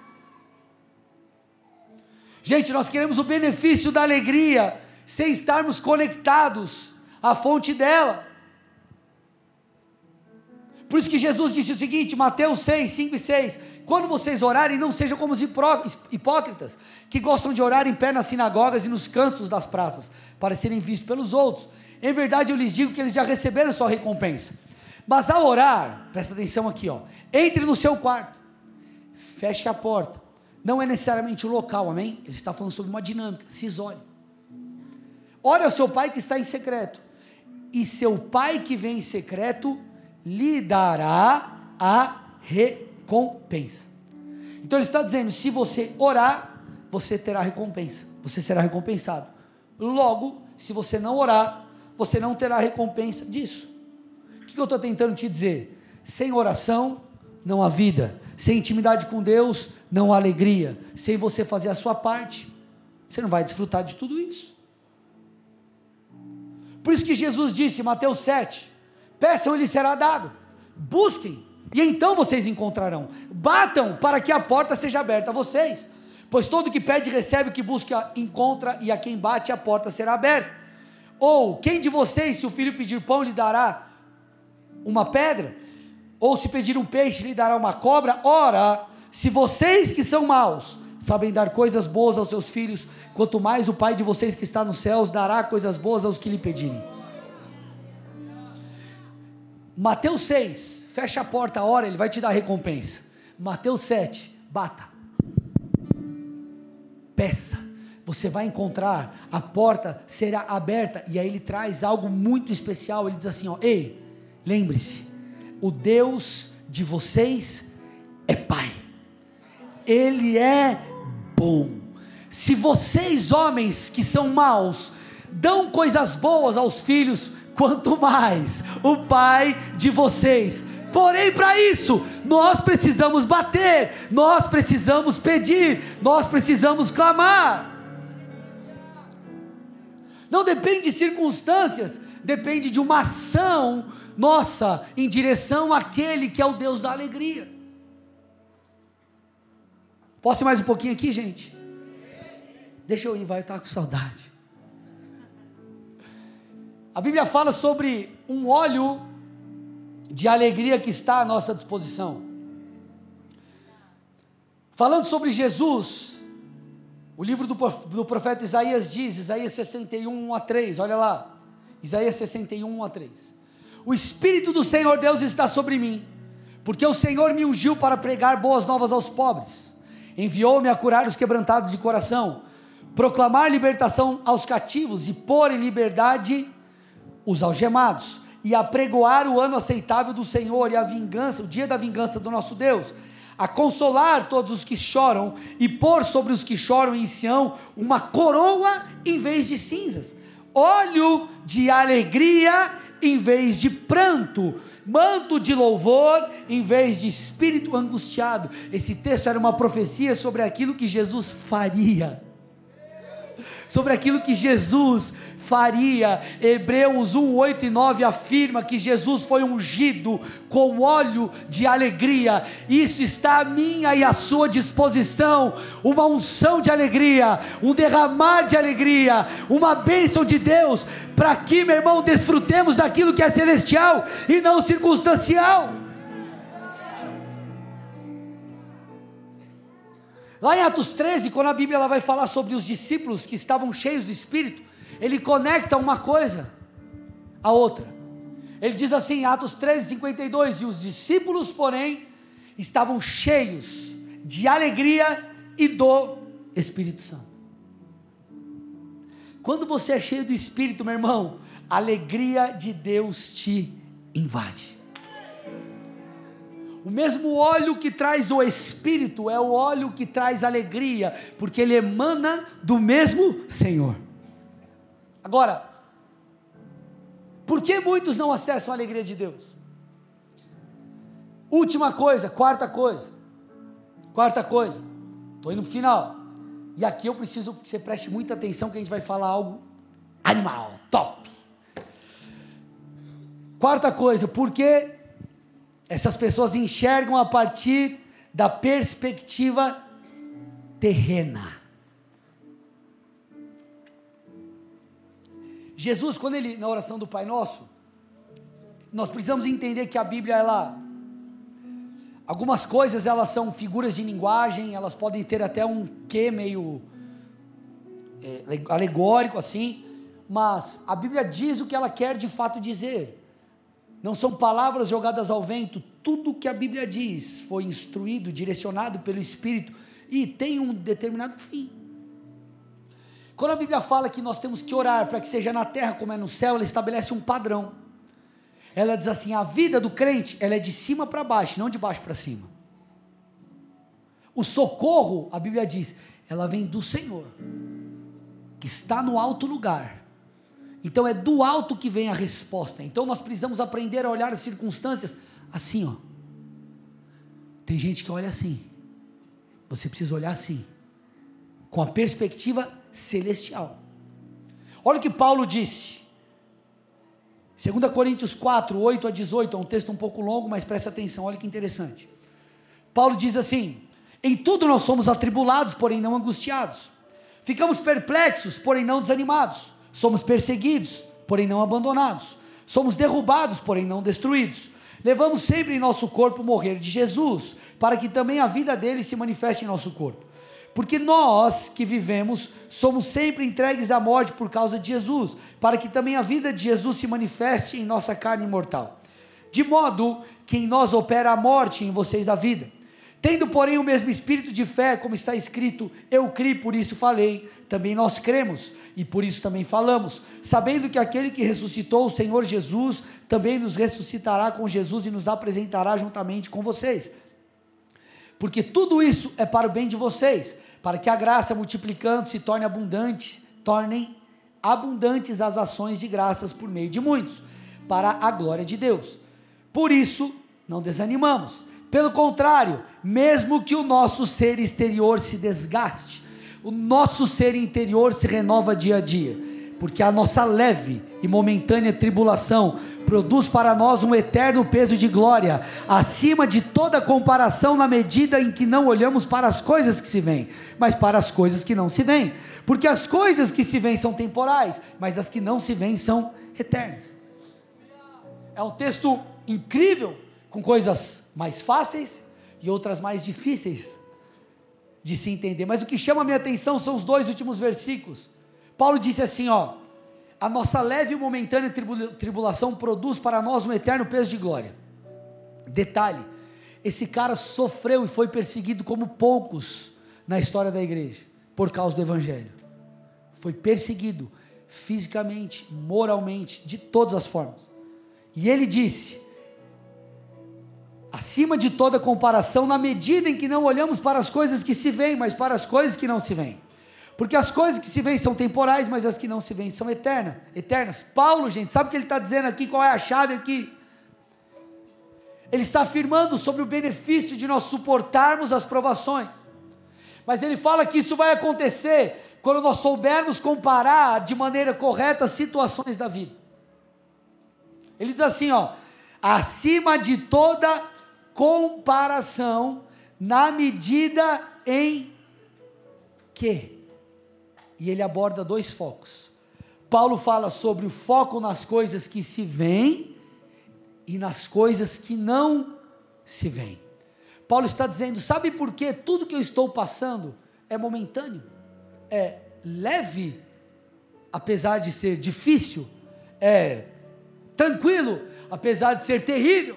Gente, nós queremos o benefício da alegria sem estarmos conectados à fonte dela. Por isso que Jesus disse o seguinte, Mateus 6, 5 e 6: Quando vocês orarem, não sejam como os hipócritas, que gostam de orar em pé nas sinagogas e nos cantos das praças, para serem vistos pelos outros. Em verdade, eu lhes digo que eles já receberam sua recompensa. Mas ao orar, presta atenção aqui, ó, entre no seu quarto, feche a porta não é necessariamente o local, amém? Ele está falando sobre uma dinâmica. Se isole. Ore ao seu pai que está em secreto. E seu pai que vem em secreto lhe dará a recompensa. Então ele está dizendo: se você orar, você terá recompensa. Você será recompensado. Logo, se você não orar, você não terá recompensa disso. O que eu estou tentando te dizer? Sem oração, não há vida. Sem intimidade com Deus, não há alegria. Sem você fazer a sua parte, você não vai desfrutar de tudo isso. Por isso que Jesus disse, Mateus 7, peçam e lhe será dado, busquem, e então vocês encontrarão, batam para que a porta seja aberta a vocês, pois todo que pede recebe, o que busca encontra, e a quem bate a porta será aberta. Ou quem de vocês, se o filho pedir pão, lhe dará uma pedra? Ou se pedir um peixe, lhe dará uma cobra? Ora, se vocês que são maus sabem dar coisas boas aos seus filhos, quanto mais o Pai de vocês que está nos céus dará coisas boas aos que lhe pedirem. Mateus 6, fecha a porta a hora, ele vai te dar recompensa. Mateus 7, bata. Peça. Você vai encontrar, a porta será aberta, e aí ele traz algo muito especial. Ele diz assim: ó, ei, lembre-se, o Deus de vocês é Pai, Ele é bom. Se vocês, homens que são maus, dão coisas boas aos filhos, quanto mais o Pai de vocês. Porém, para isso, nós precisamos bater, nós precisamos pedir, nós precisamos clamar. Não depende de circunstâncias, depende de uma ação nossa em direção àquele que é o Deus da alegria. Posso ir mais um pouquinho aqui, gente? Deixa eu ir, vai estar com saudade. A Bíblia fala sobre um óleo de alegria que está à nossa disposição. Falando sobre Jesus, o livro do, do profeta Isaías diz, Isaías 61, 1 a 3, olha lá, Isaías 61, 1 a 3. O Espírito do Senhor Deus está sobre mim, porque o Senhor me ungiu para pregar boas novas aos pobres, enviou-me a curar os quebrantados de coração, proclamar libertação aos cativos e pôr em liberdade os algemados, e apregoar o ano aceitável do Senhor e a vingança, o dia da vingança do nosso Deus, a consolar todos os que choram e pôr sobre os que choram em Sião uma coroa em vez de cinzas, óleo de alegria em vez de pranto, manto de louvor em vez de espírito angustiado. Esse texto era uma profecia sobre aquilo que Jesus faria sobre aquilo que Jesus faria. Hebreus 1, 8 e 9 afirma que Jesus foi ungido com óleo de alegria. Isso está à minha e à sua disposição. Uma unção de alegria, um derramar de alegria, uma bênção de Deus, para que, meu irmão, desfrutemos daquilo que é celestial e não circunstancial. Lá em Atos 13, quando a Bíblia ela vai falar sobre os discípulos que estavam cheios do Espírito, ele conecta uma coisa à outra. Ele diz assim, Atos 13, 52, e os discípulos, porém, estavam cheios de alegria e do Espírito Santo. Quando você é cheio do Espírito, meu irmão, a alegria de Deus te invade. O mesmo óleo que traz o espírito é o óleo que traz alegria, porque ele emana do mesmo Senhor. Agora, por que muitos não acessam a alegria de Deus? Última coisa, quarta coisa. Quarta coisa. Estou indo para o final. E aqui eu preciso que você preste muita atenção que a gente vai falar algo animal, top. Quarta coisa, por que essas pessoas enxergam a partir da perspectiva terrena. Jesus, quando ele na oração do Pai Nosso, nós precisamos entender que a Bíblia ela algumas coisas elas são figuras de linguagem, elas podem ter até um quê meio é, alegórico assim, mas a Bíblia diz o que ela quer de fato dizer. Não são palavras jogadas ao vento, tudo que a Bíblia diz foi instruído, direcionado pelo Espírito e tem um determinado fim. Quando a Bíblia fala que nós temos que orar para que seja na terra como é no céu, ela estabelece um padrão. Ela diz assim: a vida do crente ela é de cima para baixo, não de baixo para cima. O socorro, a Bíblia diz, ela vem do Senhor, que está no alto lugar então é do alto que vem a resposta. Então nós precisamos aprender a olhar as circunstâncias assim, ó. Tem gente que olha assim. Você precisa olhar assim, com a perspectiva celestial. Olha o que Paulo disse. 2 Coríntios 4, 8 a 18, é um texto um pouco longo, mas presta atenção, olha que interessante. Paulo diz assim: Em tudo nós somos atribulados, porém não angustiados. Ficamos perplexos, porém não desanimados Somos perseguidos, porém não abandonados. Somos derrubados, porém não destruídos. Levamos sempre em nosso corpo o morrer de Jesus, para que também a vida dele se manifeste em nosso corpo. Porque nós que vivemos somos sempre entregues à morte por causa de Jesus, para que também a vida de Jesus se manifeste em nossa carne mortal. De modo que em nós opera a morte, em vocês a vida. Tendo, porém, o mesmo espírito de fé, como está escrito, eu criei, por isso falei, também nós cremos, e por isso também falamos, sabendo que aquele que ressuscitou o Senhor Jesus também nos ressuscitará com Jesus e nos apresentará juntamente com vocês. Porque tudo isso é para o bem de vocês, para que a graça multiplicando se torne abundante, tornem abundantes as ações de graças por meio de muitos, para a glória de Deus. Por isso, não desanimamos pelo contrário, mesmo que o nosso ser exterior se desgaste, o nosso ser interior se renova dia a dia, porque a nossa leve e momentânea tribulação produz para nós um eterno peso de glória, acima de toda comparação, na medida em que não olhamos para as coisas que se veem, mas para as coisas que não se veem, porque as coisas que se veem são temporais, mas as que não se veem são eternas. É um texto incrível, com coisas mais fáceis e outras mais difíceis de se entender. Mas o que chama a minha atenção são os dois últimos versículos. Paulo disse assim, ó: a nossa leve e momentânea tribulação produz para nós um eterno peso de glória. Detalhe: esse cara sofreu e foi perseguido como poucos na história da igreja, por causa do evangelho. Foi perseguido fisicamente, moralmente, de todas as formas. E ele disse: acima de toda comparação, na medida em que não olhamos para as coisas que se veem, mas para as coisas que não se veem. Porque as coisas que se veem são temporais, mas as que não se veem são eternas. eternas. Paulo, gente, sabe o que ele está dizendo aqui? Qual é a chave aqui? Ele está afirmando sobre o benefício de nós suportarmos as provações. Mas ele fala que isso vai acontecer quando nós soubermos comparar de maneira correta as situações da vida. Ele diz assim, ó, acima de toda comparação na medida em que. E ele aborda dois focos. Paulo fala sobre o foco nas coisas que se veem e nas coisas que não se veem. Paulo está dizendo: sabe por que tudo que eu estou passando é momentâneo, é leve, apesar de ser difícil, é tranquilo, apesar de ser terrível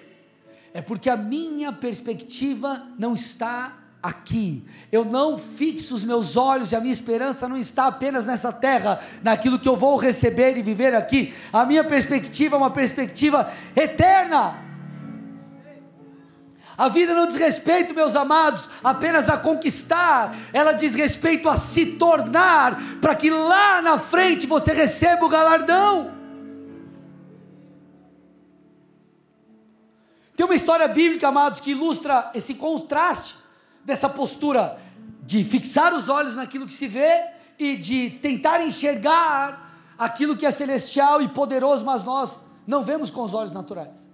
é porque a minha perspectiva não está aqui. Eu não fixo os meus olhos e a minha esperança não está apenas nessa terra, naquilo que eu vou receber e viver aqui. A minha perspectiva é uma perspectiva eterna. A vida não diz respeito, meus amados, apenas a conquistar, ela diz respeito a se tornar, para que lá na frente você receba o galardão. Tem uma história bíblica, amados, que ilustra esse contraste dessa postura de fixar os olhos naquilo que se vê e de tentar enxergar aquilo que é celestial e poderoso, mas nós não vemos com os olhos naturais.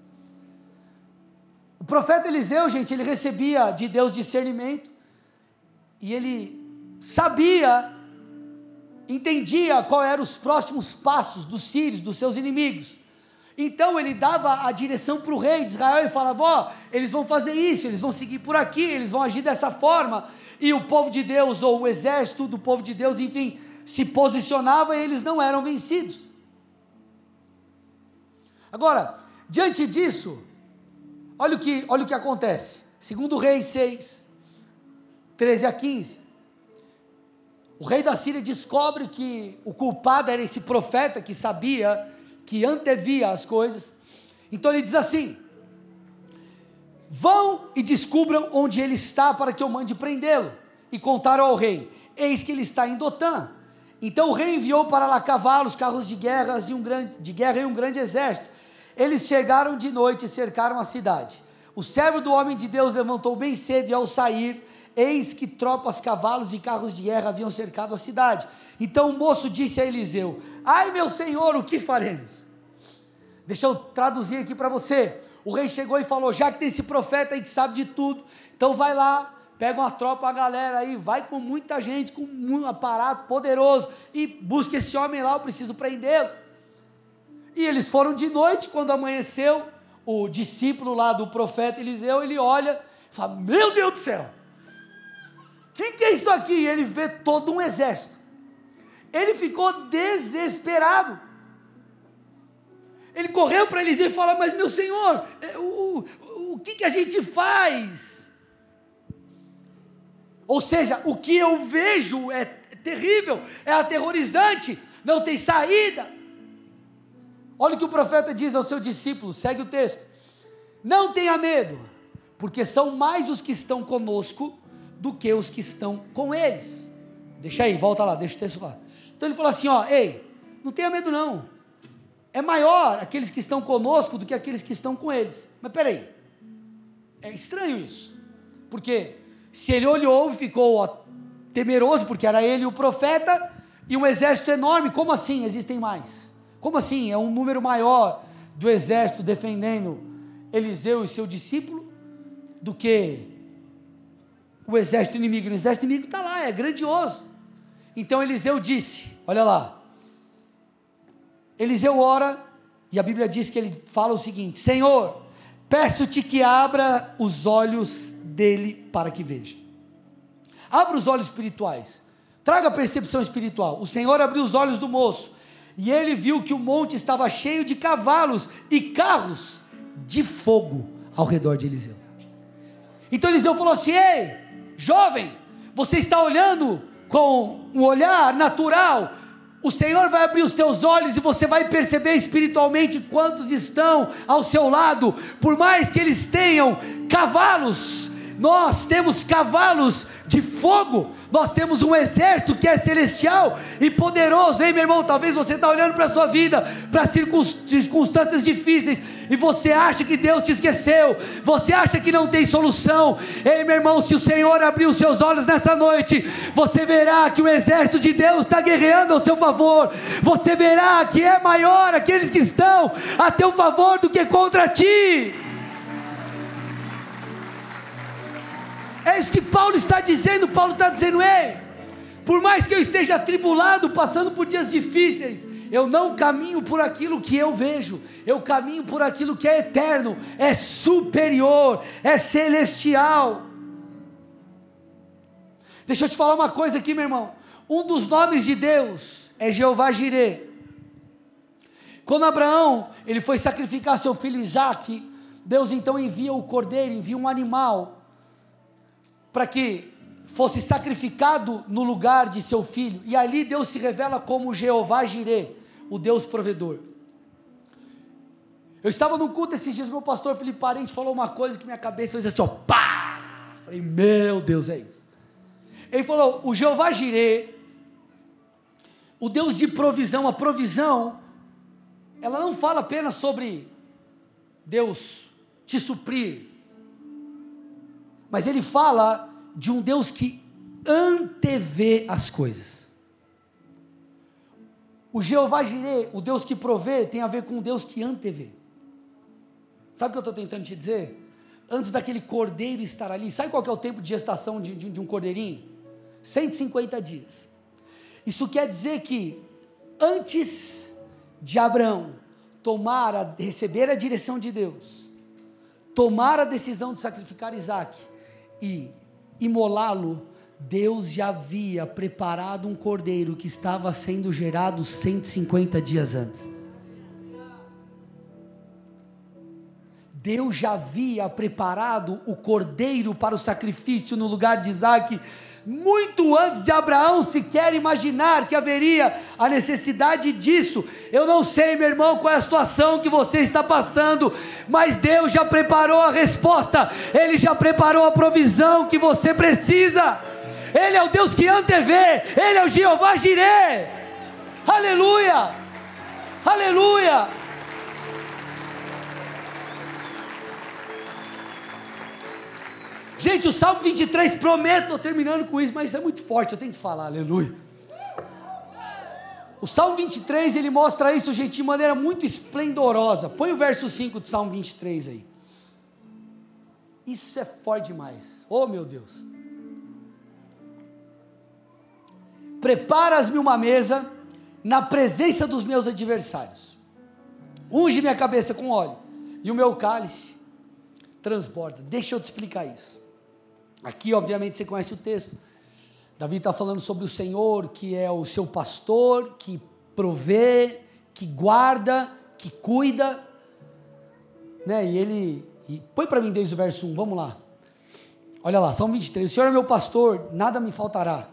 O profeta Eliseu, gente, ele recebia de Deus discernimento e ele sabia, entendia qual eram os próximos passos dos sírios, dos seus inimigos. Então ele dava a direção para o rei de Israel e falava: Ó, eles vão fazer isso, eles vão seguir por aqui, eles vão agir dessa forma. E o povo de Deus, ou o exército do povo de Deus, enfim, se posicionava e eles não eram vencidos. Agora, diante disso, olha o que, olha o que acontece. Segundo Reis 6, 13 a 15. O rei da Síria descobre que o culpado era esse profeta que sabia que antevia as coisas. Então ele diz assim: Vão e descubram onde ele está para que eu mande prendê-lo. E contaram ao rei: Eis que ele está em Dotã. Então o rei enviou para lá cavalos, carros de guerra e um grande, de guerra e um grande exército. Eles chegaram de noite e cercaram a cidade. O servo do homem de Deus levantou bem cedo e ao sair, eis que tropas, cavalos e carros de guerra haviam cercado a cidade. Então o moço disse a Eliseu: Ai meu senhor, o que faremos? Deixa eu traduzir aqui para você. O rei chegou e falou: Já que tem esse profeta aí que sabe de tudo, então vai lá, pega uma tropa, a galera aí, vai com muita gente, com um aparato poderoso e busca esse homem lá, eu preciso prendê-lo. E eles foram de noite, quando amanheceu, o discípulo lá do profeta Eliseu, ele olha e fala: Meu Deus do céu, que, que é isso aqui? E ele vê todo um exército. Ele ficou desesperado. Ele correu para Eliseu e falou: Mas meu senhor, é, o, o, o que, que a gente faz? Ou seja, o que eu vejo é terrível, é aterrorizante, não tem saída. Olha o que o profeta diz ao seu discípulo, segue o texto. Não tenha medo, porque são mais os que estão conosco do que os que estão com eles. Deixa aí, volta lá, deixa o texto lá. Então ele falou assim: ó, ei, não tenha medo não. É maior aqueles que estão conosco do que aqueles que estão com eles. Mas peraí, é estranho isso. Porque se ele olhou e ficou ó, temeroso, porque era ele o profeta, e um exército enorme, como assim existem mais? Como assim? É um número maior do exército defendendo Eliseu e seu discípulo do que o exército inimigo. O exército inimigo está lá, é grandioso. Então Eliseu disse: Olha lá. Eliseu ora, e a Bíblia diz que ele fala o seguinte: Senhor, peço-te que abra os olhos dele para que veja. Abra os olhos espirituais. Traga a percepção espiritual. O Senhor abriu os olhos do moço e ele viu que o monte estava cheio de cavalos e carros de fogo ao redor de Eliseu. Então Eliseu falou assim: Ei, jovem, você está olhando com um olhar natural. O Senhor vai abrir os teus olhos e você vai perceber espiritualmente quantos estão ao seu lado, por mais que eles tenham cavalos, nós temos cavalos de fogo, nós temos um exército que é celestial e poderoso, hein, meu irmão? Talvez você está olhando para a sua vida, para circunstâncias difíceis, e você acha que Deus te esqueceu, você acha que não tem solução. Ei, meu irmão, se o Senhor abrir os seus olhos nessa noite, você verá que o exército de Deus está guerreando ao seu favor, você verá que é maior aqueles que estão a teu favor do que contra ti. É isso que Paulo está dizendo. Paulo está dizendo: ei, por mais que eu esteja atribulado, passando por dias difíceis, eu não caminho por aquilo que eu vejo, eu caminho por aquilo que é eterno, é superior, é celestial. Deixa eu te falar uma coisa aqui, meu irmão. Um dos nomes de Deus é Jeová Jireh. Quando Abraão ele foi sacrificar seu filho Isaque, Deus então envia o cordeiro, envia um animal para que fosse sacrificado no lugar de seu filho. E ali Deus se revela como Jeová Jireh, o Deus provedor. Eu estava no culto esses dias, meu pastor Felipe Parente falou uma coisa que minha cabeça fez assim, ó, pá! Falei, meu Deus, é isso. Ele falou, o Jeová Jireh, o Deus de provisão, a provisão, ela não fala apenas sobre Deus te suprir, mas ele fala de um Deus que antevê as coisas. O Jeová Jireh, o Deus que provê, tem a ver com o Deus que antevê. Sabe o que eu estou tentando te dizer? Antes daquele cordeiro estar ali, sabe qual é o tempo de gestação de, de, de um cordeirinho? 150 dias. Isso quer dizer que antes de Abraão tomar a, receber a direção de Deus, tomar a decisão de sacrificar Isaac e imolá-lo, Deus já havia preparado um cordeiro que estava sendo gerado 150 dias antes. Deus já havia preparado o cordeiro para o sacrifício no lugar de Isaac muito antes de Abraão sequer imaginar que haveria a necessidade disso. Eu não sei, meu irmão, qual é a situação que você está passando, mas Deus já preparou a resposta, Ele já preparou a provisão que você precisa. Ele é o Deus que antevê, Ele é o Jeová Jireh. Aleluia! Aleluia! Gente, o Salmo 23, prometo, estou terminando com isso, mas é muito forte, eu tenho que falar, aleluia. O Salmo 23, ele mostra isso, gente, de maneira muito esplendorosa. Põe o verso 5 do Salmo 23 aí. Isso é forte demais. Oh, meu Deus. Preparas-me uma mesa na presença dos meus adversários. Unge minha cabeça com óleo e o meu cálice transborda. Deixa eu te explicar isso. Aqui, obviamente, você conhece o texto. Davi está falando sobre o Senhor, que é o seu pastor, que provê, que guarda, que cuida. Né? E ele. E põe para mim desde o verso 1, vamos lá. Olha lá, Salmo 23. O Senhor é meu pastor, nada me faltará.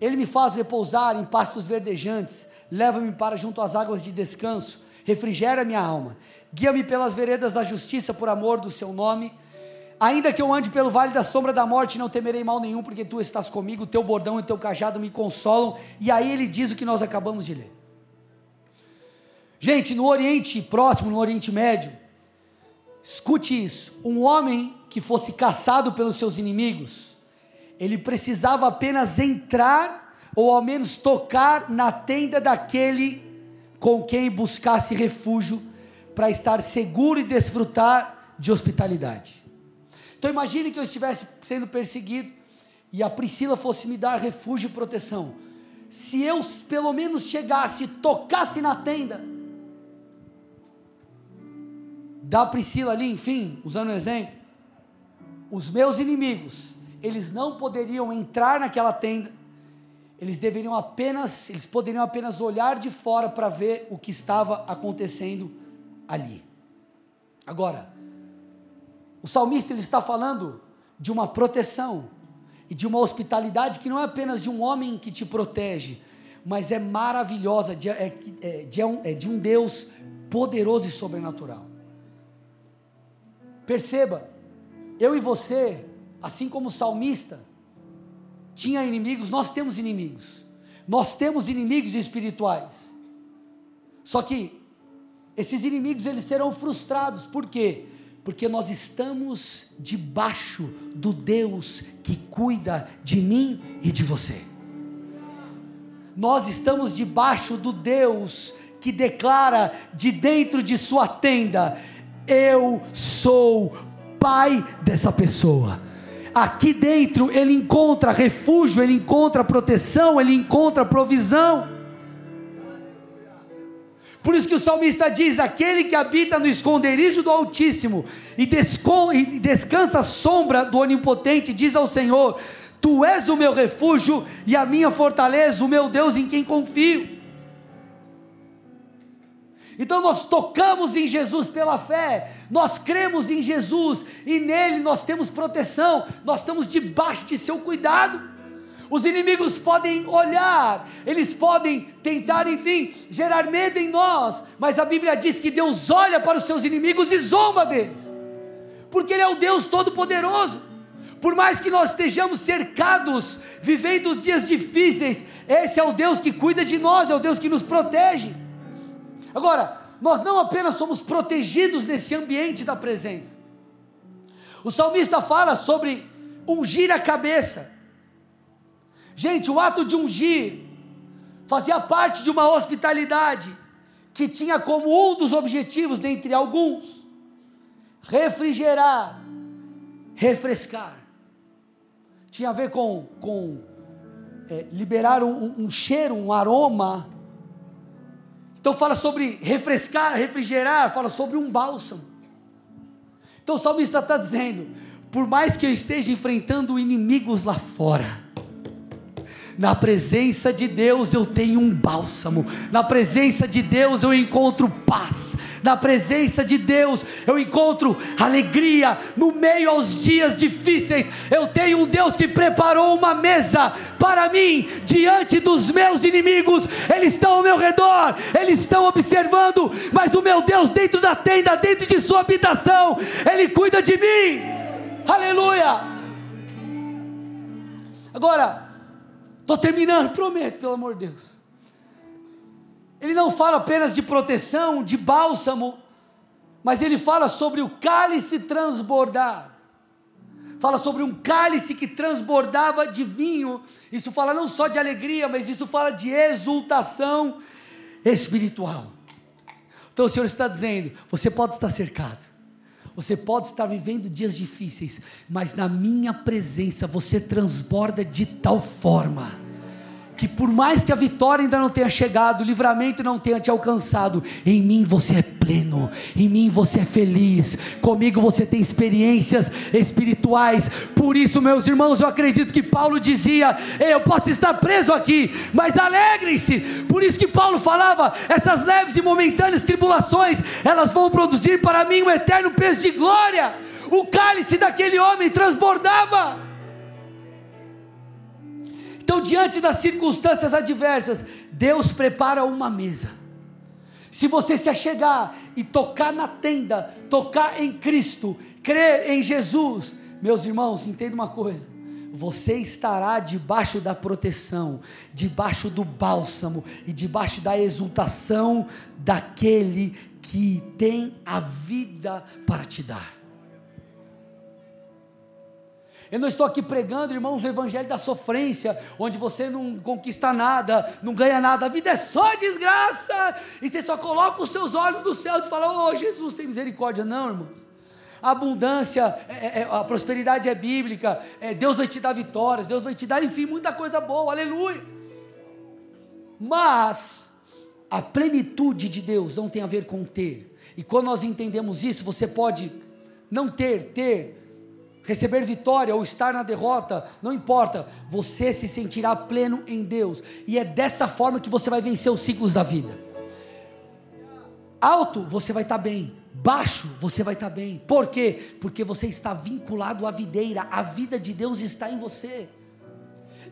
Ele me faz repousar em pastos verdejantes, leva-me para junto às águas de descanso, refrigera minha alma, guia-me pelas veredas da justiça por amor do seu nome. Ainda que eu ande pelo vale da sombra da morte, não temerei mal nenhum, porque tu estás comigo, teu bordão e teu cajado me consolam. E aí ele diz o que nós acabamos de ler. Gente, no Oriente Próximo, no Oriente Médio, escute isso: um homem que fosse caçado pelos seus inimigos, ele precisava apenas entrar, ou ao menos tocar na tenda daquele com quem buscasse refúgio, para estar seguro e desfrutar de hospitalidade. Então imagine que eu estivesse sendo perseguido e a Priscila fosse me dar refúgio e proteção. Se eu pelo menos chegasse, tocasse na tenda da Priscila ali, enfim, usando o um exemplo, os meus inimigos, eles não poderiam entrar naquela tenda, eles deveriam apenas, eles poderiam apenas olhar de fora para ver o que estava acontecendo ali. Agora, o salmista ele está falando de uma proteção e de uma hospitalidade que não é apenas de um homem que te protege, mas é maravilhosa, de, é, é, de, é, um, é de um Deus poderoso e sobrenatural. Perceba, eu e você, assim como o salmista, tinha inimigos, nós temos inimigos. Nós temos inimigos espirituais. Só que esses inimigos eles serão frustrados. Por quê? porque nós estamos debaixo do Deus que cuida de mim e de você. Nós estamos debaixo do Deus que declara de dentro de sua tenda: Eu sou pai dessa pessoa. Aqui dentro ele encontra refúgio, ele encontra proteção, ele encontra provisão. Por isso que o salmista diz: aquele que habita no esconderijo do Altíssimo e, e descansa à sombra do Onipotente, diz ao Senhor: Tu és o meu refúgio e a minha fortaleza, o meu Deus em quem confio. Então nós tocamos em Jesus pela fé, nós cremos em Jesus e nele nós temos proteção, nós estamos debaixo de seu cuidado. Os inimigos podem olhar, eles podem tentar, enfim, gerar medo em nós, mas a Bíblia diz que Deus olha para os seus inimigos e zomba deles, porque Ele é o Deus Todo-Poderoso. Por mais que nós estejamos cercados, vivendo dias difíceis, esse é o Deus que cuida de nós, é o Deus que nos protege. Agora, nós não apenas somos protegidos nesse ambiente da presença, o salmista fala sobre ungir a cabeça. Gente, o ato de ungir fazia parte de uma hospitalidade que tinha como um dos objetivos, dentre alguns, refrigerar, refrescar. Tinha a ver com, com é, liberar um, um cheiro, um aroma. Então fala sobre refrescar, refrigerar, fala sobre um bálsamo. Então o salmista está dizendo: por mais que eu esteja enfrentando inimigos lá fora, na presença de Deus eu tenho um bálsamo. Na presença de Deus eu encontro paz. Na presença de Deus eu encontro alegria no meio aos dias difíceis. Eu tenho um Deus que preparou uma mesa para mim diante dos meus inimigos. Eles estão ao meu redor, eles estão observando, mas o meu Deus dentro da tenda, dentro de sua habitação, ele cuida de mim. Aleluia. Agora, Estou terminando, prometo, pelo amor de Deus. Ele não fala apenas de proteção, de bálsamo, mas ele fala sobre o cálice transbordar. Fala sobre um cálice que transbordava de vinho. Isso fala não só de alegria, mas isso fala de exultação espiritual. Então o Senhor está dizendo: você pode estar cercado, você pode estar vivendo dias difíceis, mas na minha presença você transborda de tal forma que por mais que a vitória ainda não tenha chegado, o livramento não tenha te alcançado, em mim você é pleno, em mim você é feliz, comigo você tem experiências espirituais. Por isso, meus irmãos, eu acredito que Paulo dizia: Eu posso estar preso aqui, mas alegrem-se. Por isso que Paulo falava: essas leves e momentâneas tribulações, elas vão produzir para mim um eterno peso de glória. O cálice daquele homem transbordava. Então, diante das circunstâncias adversas, Deus prepara uma mesa. Se você se achegar e tocar na tenda, tocar em Cristo, crer em Jesus, meus irmãos, entenda uma coisa: você estará debaixo da proteção, debaixo do bálsamo e debaixo da exultação daquele que tem a vida para te dar. Eu não estou aqui pregando, irmãos, o evangelho da sofrência, onde você não conquista nada, não ganha nada, a vida é só desgraça, e você só coloca os seus olhos no céu e fala: Oh, Jesus, tem misericórdia. Não, irmão. A abundância, é, é, é, a prosperidade é bíblica, é, Deus vai te dar vitórias, Deus vai te dar, enfim, muita coisa boa, aleluia. Mas, a plenitude de Deus não tem a ver com ter, e quando nós entendemos isso, você pode não ter, ter, receber vitória ou estar na derrota, não importa, você se sentirá pleno em Deus, e é dessa forma que você vai vencer os ciclos da vida. Alto, você vai estar bem, baixo, você vai estar bem, por quê? Porque você está vinculado à videira, a vida de Deus está em você.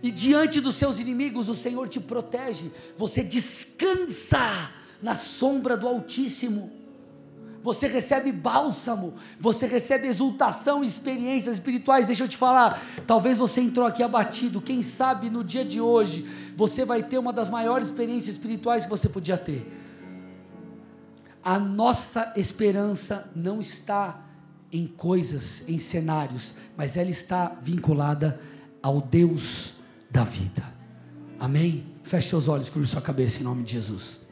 E diante dos seus inimigos, o Senhor te protege, você descansa na sombra do Altíssimo você recebe bálsamo, você recebe exultação experiências espirituais. Deixa eu te falar, talvez você entrou aqui abatido, quem sabe no dia de hoje você vai ter uma das maiores experiências espirituais que você podia ter. A nossa esperança não está em coisas, em cenários, mas ela está vinculada ao Deus da vida. Amém? Feche seus olhos, curva sua cabeça em nome de Jesus.